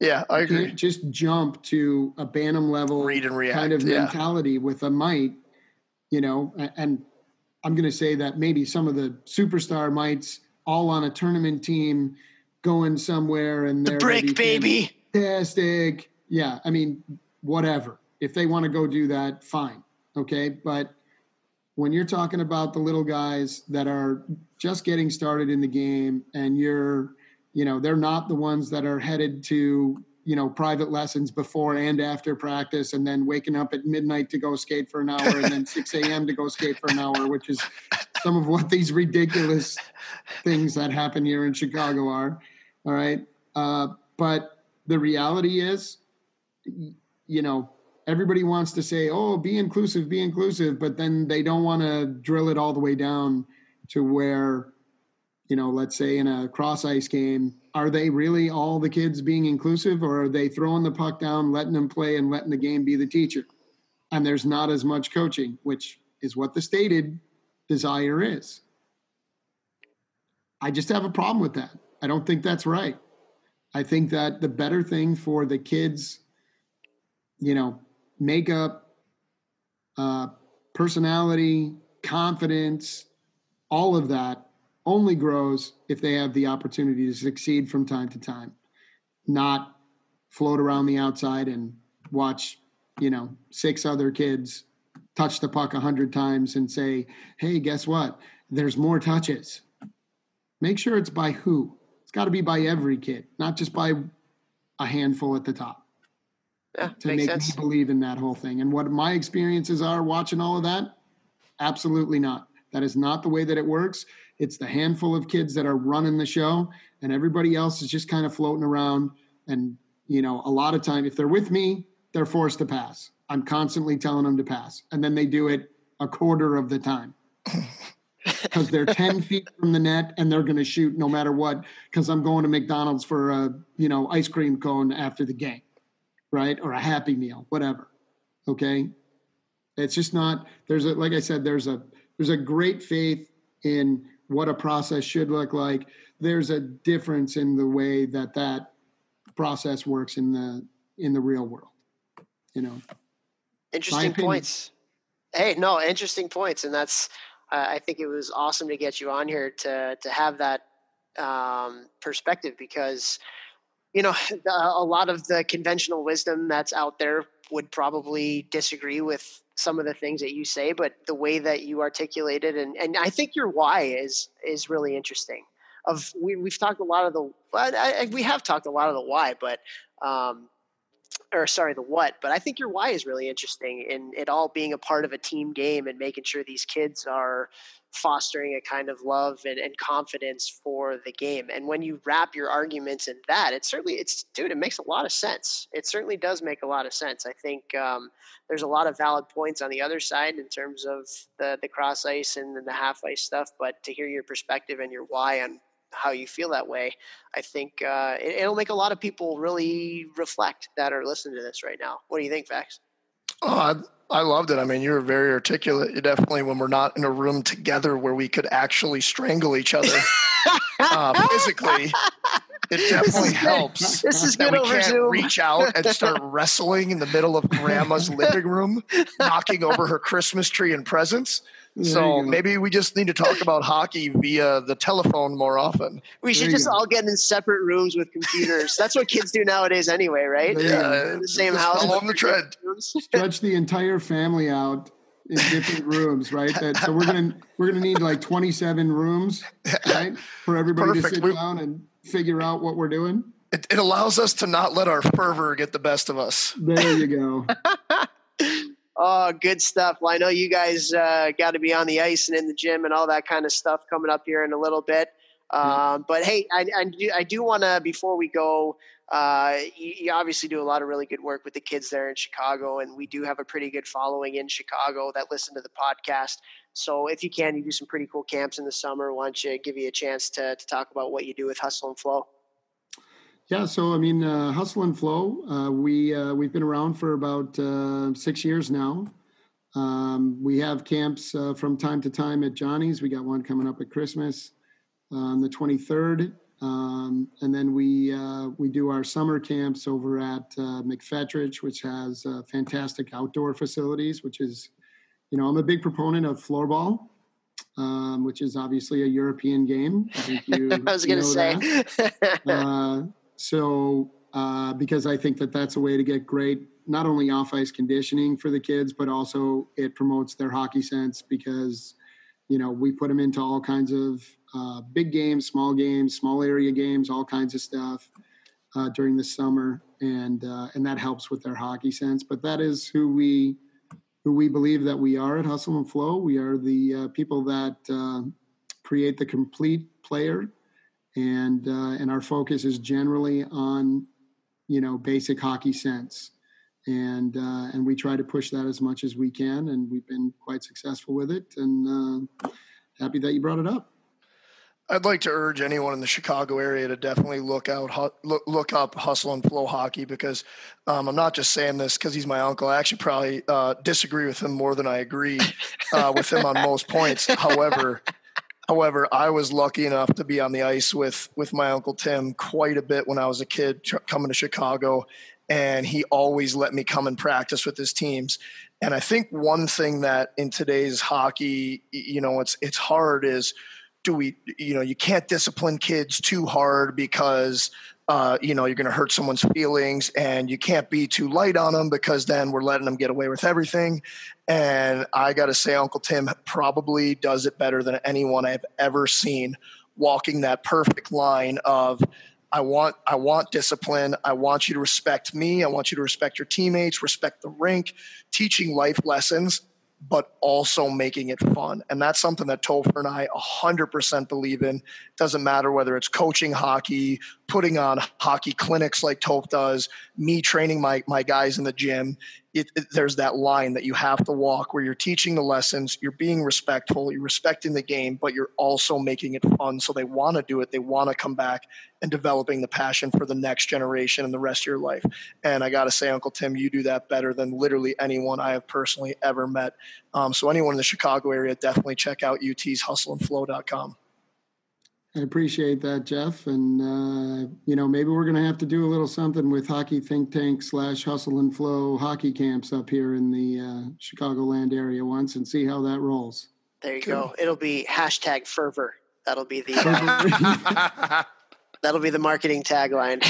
[SPEAKER 4] Yeah, I you agree.
[SPEAKER 3] Can't just jump to a Bantam level
[SPEAKER 4] Read and react,
[SPEAKER 3] kind of
[SPEAKER 4] yeah.
[SPEAKER 3] mentality with a mite, you know, and I'm going to say that maybe some of the superstar mites all on a tournament team going somewhere and they're
[SPEAKER 1] the brick baby
[SPEAKER 3] fantastic. Yeah, I mean, whatever. If they want to go do that, fine. Okay. But when you're talking about the little guys that are just getting started in the game and you're, you know, they're not the ones that are headed to, you know, private lessons before and after practice and then waking up at midnight to go skate for an hour and then 6 a.m. to go skate for an hour, which is some of what these ridiculous things that happen here in Chicago are. All right. Uh, but the reality is, you know, everybody wants to say, oh, be inclusive, be inclusive, but then they don't want to drill it all the way down to where, you know, let's say in a cross ice game, are they really all the kids being inclusive or are they throwing the puck down, letting them play and letting the game be the teacher? And there's not as much coaching, which is what the stated desire is. I just have a problem with that. I don't think that's right. I think that the better thing for the kids, you know, makeup, uh, personality, confidence, all of that only grows if they have the opportunity to succeed from time to time, not float around the outside and watch, you know, six other kids touch the puck a hundred times and say, hey, guess what? There's more touches. Make sure it's by who got to be by every kid, not just by a handful at the top.
[SPEAKER 1] Yeah,
[SPEAKER 3] to make sense. me believe in that whole thing. And what my experiences are watching all of that, absolutely not. That is not the way that it works. it's the handful of kids that are running the show, and everybody else is just kind of floating around. And you know, a lot of time, if they're with me, they're forced to pass. I'm constantly telling them to pass, and then they do it a quarter of the time. because they're 10 feet from the net and they're going to shoot no matter what because i'm going to mcdonald's for a you know ice cream cone after the game right? Or a happy meal whatever okay? It's just not there's a like i said there's a there's a great faith in what a process should look like. There's a difference in the way that that process works in the in the real world you know?
[SPEAKER 1] Interesting points. Hey no interesting points and that's I think it was awesome to get you on here to to have that um, perspective because you know a lot of the conventional wisdom that's out there would probably disagree with some of the things that you say but the way that you articulated and and I think your why is is really interesting. Of we, we've talked a lot of the I, I, we have talked a lot of the why but um, or sorry, the what, but I think your why is really interesting in it all being a part of a team game and making sure these kids are fostering a kind of love and, and confidence for the game. And when you wrap your arguments in that, it certainly, it's, dude, it makes a lot of sense. It certainly does make a lot of sense. I think um, there's a lot of valid points on the other side in terms of the, the cross ice and the half ice stuff, but to hear your perspective and your why on how you feel that way, I think uh, it, will make a lot of people really reflect that are listening to this right now. What do you think, Vax?
[SPEAKER 4] Oh, I, I loved it. I mean, you're very articulate. You definitely, when we're not in a room together where we could actually strangle each other uh, physically, it definitely this helps.
[SPEAKER 1] This is that we can't
[SPEAKER 4] Zoom. reach out and start wrestling in the middle of grandma's living room, knocking over her Christmas tree and presents. So maybe we just need to talk about hockey via the telephone more often.
[SPEAKER 1] We should just go. all get in separate rooms with computers. That's what kids do nowadays, anyway, right?
[SPEAKER 4] Yeah,
[SPEAKER 1] the same house.
[SPEAKER 4] On the trend.
[SPEAKER 3] Stretch the entire family out in different rooms, right? That, so we're gonna we're gonna need like 27 rooms, right, for everybody Perfect. to sit we, down and figure out what we're doing.
[SPEAKER 4] It, it allows us to not let our fervor get the best of us.
[SPEAKER 3] There you go.
[SPEAKER 1] oh, good stuff. Well, I know you guys uh, got to be on the ice and in the gym and all that kind of stuff coming up here in a little bit. Um, but hey, I, I do, I do want to before we go. Uh, you, you, obviously do a lot of really good work with the kids there in Chicago, and we do have a pretty good following in Chicago that listen to the podcast. So if you can, you do some pretty cool camps in the summer. Why don't you give you a chance to, to talk about what you do with Hustle and Flow?
[SPEAKER 3] Yeah, so I mean, uh, Hustle and Flow, uh, we uh, we've been around for about uh, six years now. Um, we have camps uh, from time to time at Johnny's. We got one coming up at Christmas on the 23rd, um, and then we uh, we do our summer camps over at McFetridge, which has fantastic outdoor facilities, which is you know, I'm a big proponent of floorball, um, which is obviously a European game.
[SPEAKER 1] I, you, I was going to say.
[SPEAKER 3] so, uh, because I think that that's a way to get great, not only off ice conditioning for the kids, but also it promotes their hockey sense because, you know, we put them into all kinds of uh, big games, small games, small area games, all kinds of stuff uh, during the summer, and uh, and that helps with their hockey sense. But that is who we who we believe that we are at Hustle and Flow. We are the uh, people that uh, create the complete player, and uh, and our focus is generally on you know basic hockey sense, and uh, and we try to push that as much as we can, and we've been quite successful with it. And uh, happy that you brought it up.
[SPEAKER 4] I'd like to urge anyone in the Chicago area to definitely look out, look, look up Hustle and Flow Hockey because um, I'm not just saying this because he's my uncle. I actually probably uh, disagree with him more than I agree uh, with him on most points. However, however, I was lucky enough to be on the ice with with my uncle Tim quite a bit when I was a kid coming to Chicago, and he always let me come and practice with his teams. And I think one thing that in today's hockey, you know, it's it's hard is do we you know you can't discipline kids too hard because uh, you know you're going to hurt someone's feelings and you can't be too light on them because then we're letting them get away with everything and i got to say uncle tim probably does it better than anyone i've ever seen walking that perfect line of I want I want discipline. I want you to respect me. I want you to respect your teammates, respect the rink, teaching life lessons but also making it fun. And that's something that Topher and I 100% believe in. It Doesn't matter whether it's coaching hockey, putting on hockey clinics like Toph does, me training my, my guys in the gym. It, it, there's that line that you have to walk where you're teaching the lessons, you're being respectful, you're respecting the game, but you're also making it fun. So they want to do it, they want to come back and developing the passion for the next generation and the rest of your life. And I got to say, Uncle Tim, you do that better than literally anyone I have personally ever met. Um, so anyone in the Chicago area, definitely check out UT's hustleandflow.com.
[SPEAKER 3] I appreciate that, Jeff. And, uh, you know, maybe we're going to have to do a little something with Hockey Think Tank slash Hustle and Flow hockey camps up here in the uh, Chicagoland area once and see how that rolls.
[SPEAKER 1] There you go. It'll be hashtag fervor. That'll be the. Uh, That'll be the marketing tagline.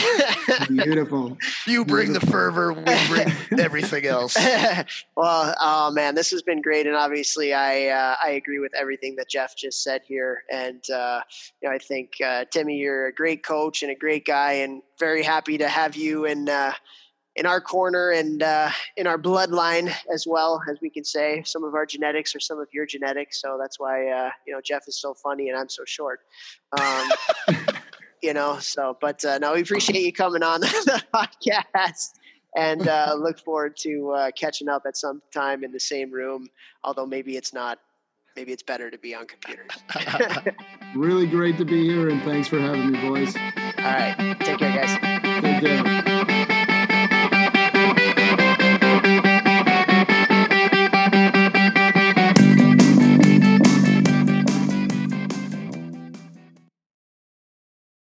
[SPEAKER 3] Beautiful.
[SPEAKER 4] You bring Beautiful. the fervor, we bring everything else.
[SPEAKER 1] well, oh man, this has been great, and obviously, I uh, I agree with everything that Jeff just said here, and uh, you know, I think uh, Timmy, you're a great coach and a great guy, and very happy to have you in uh, in our corner and uh, in our bloodline as well as we can say some of our genetics or some of your genetics so that's why uh, you know jeff is so funny and i'm so short um, you know. So, but uh, no, we appreciate you coming on the podcast and uh, look forward to uh, catching up at some time in the same room. Although maybe it's not. Maybe it's better to be on computers.
[SPEAKER 3] really great to be here, and thanks for having me, boys.
[SPEAKER 1] All right, take care, guys.
[SPEAKER 3] Take care.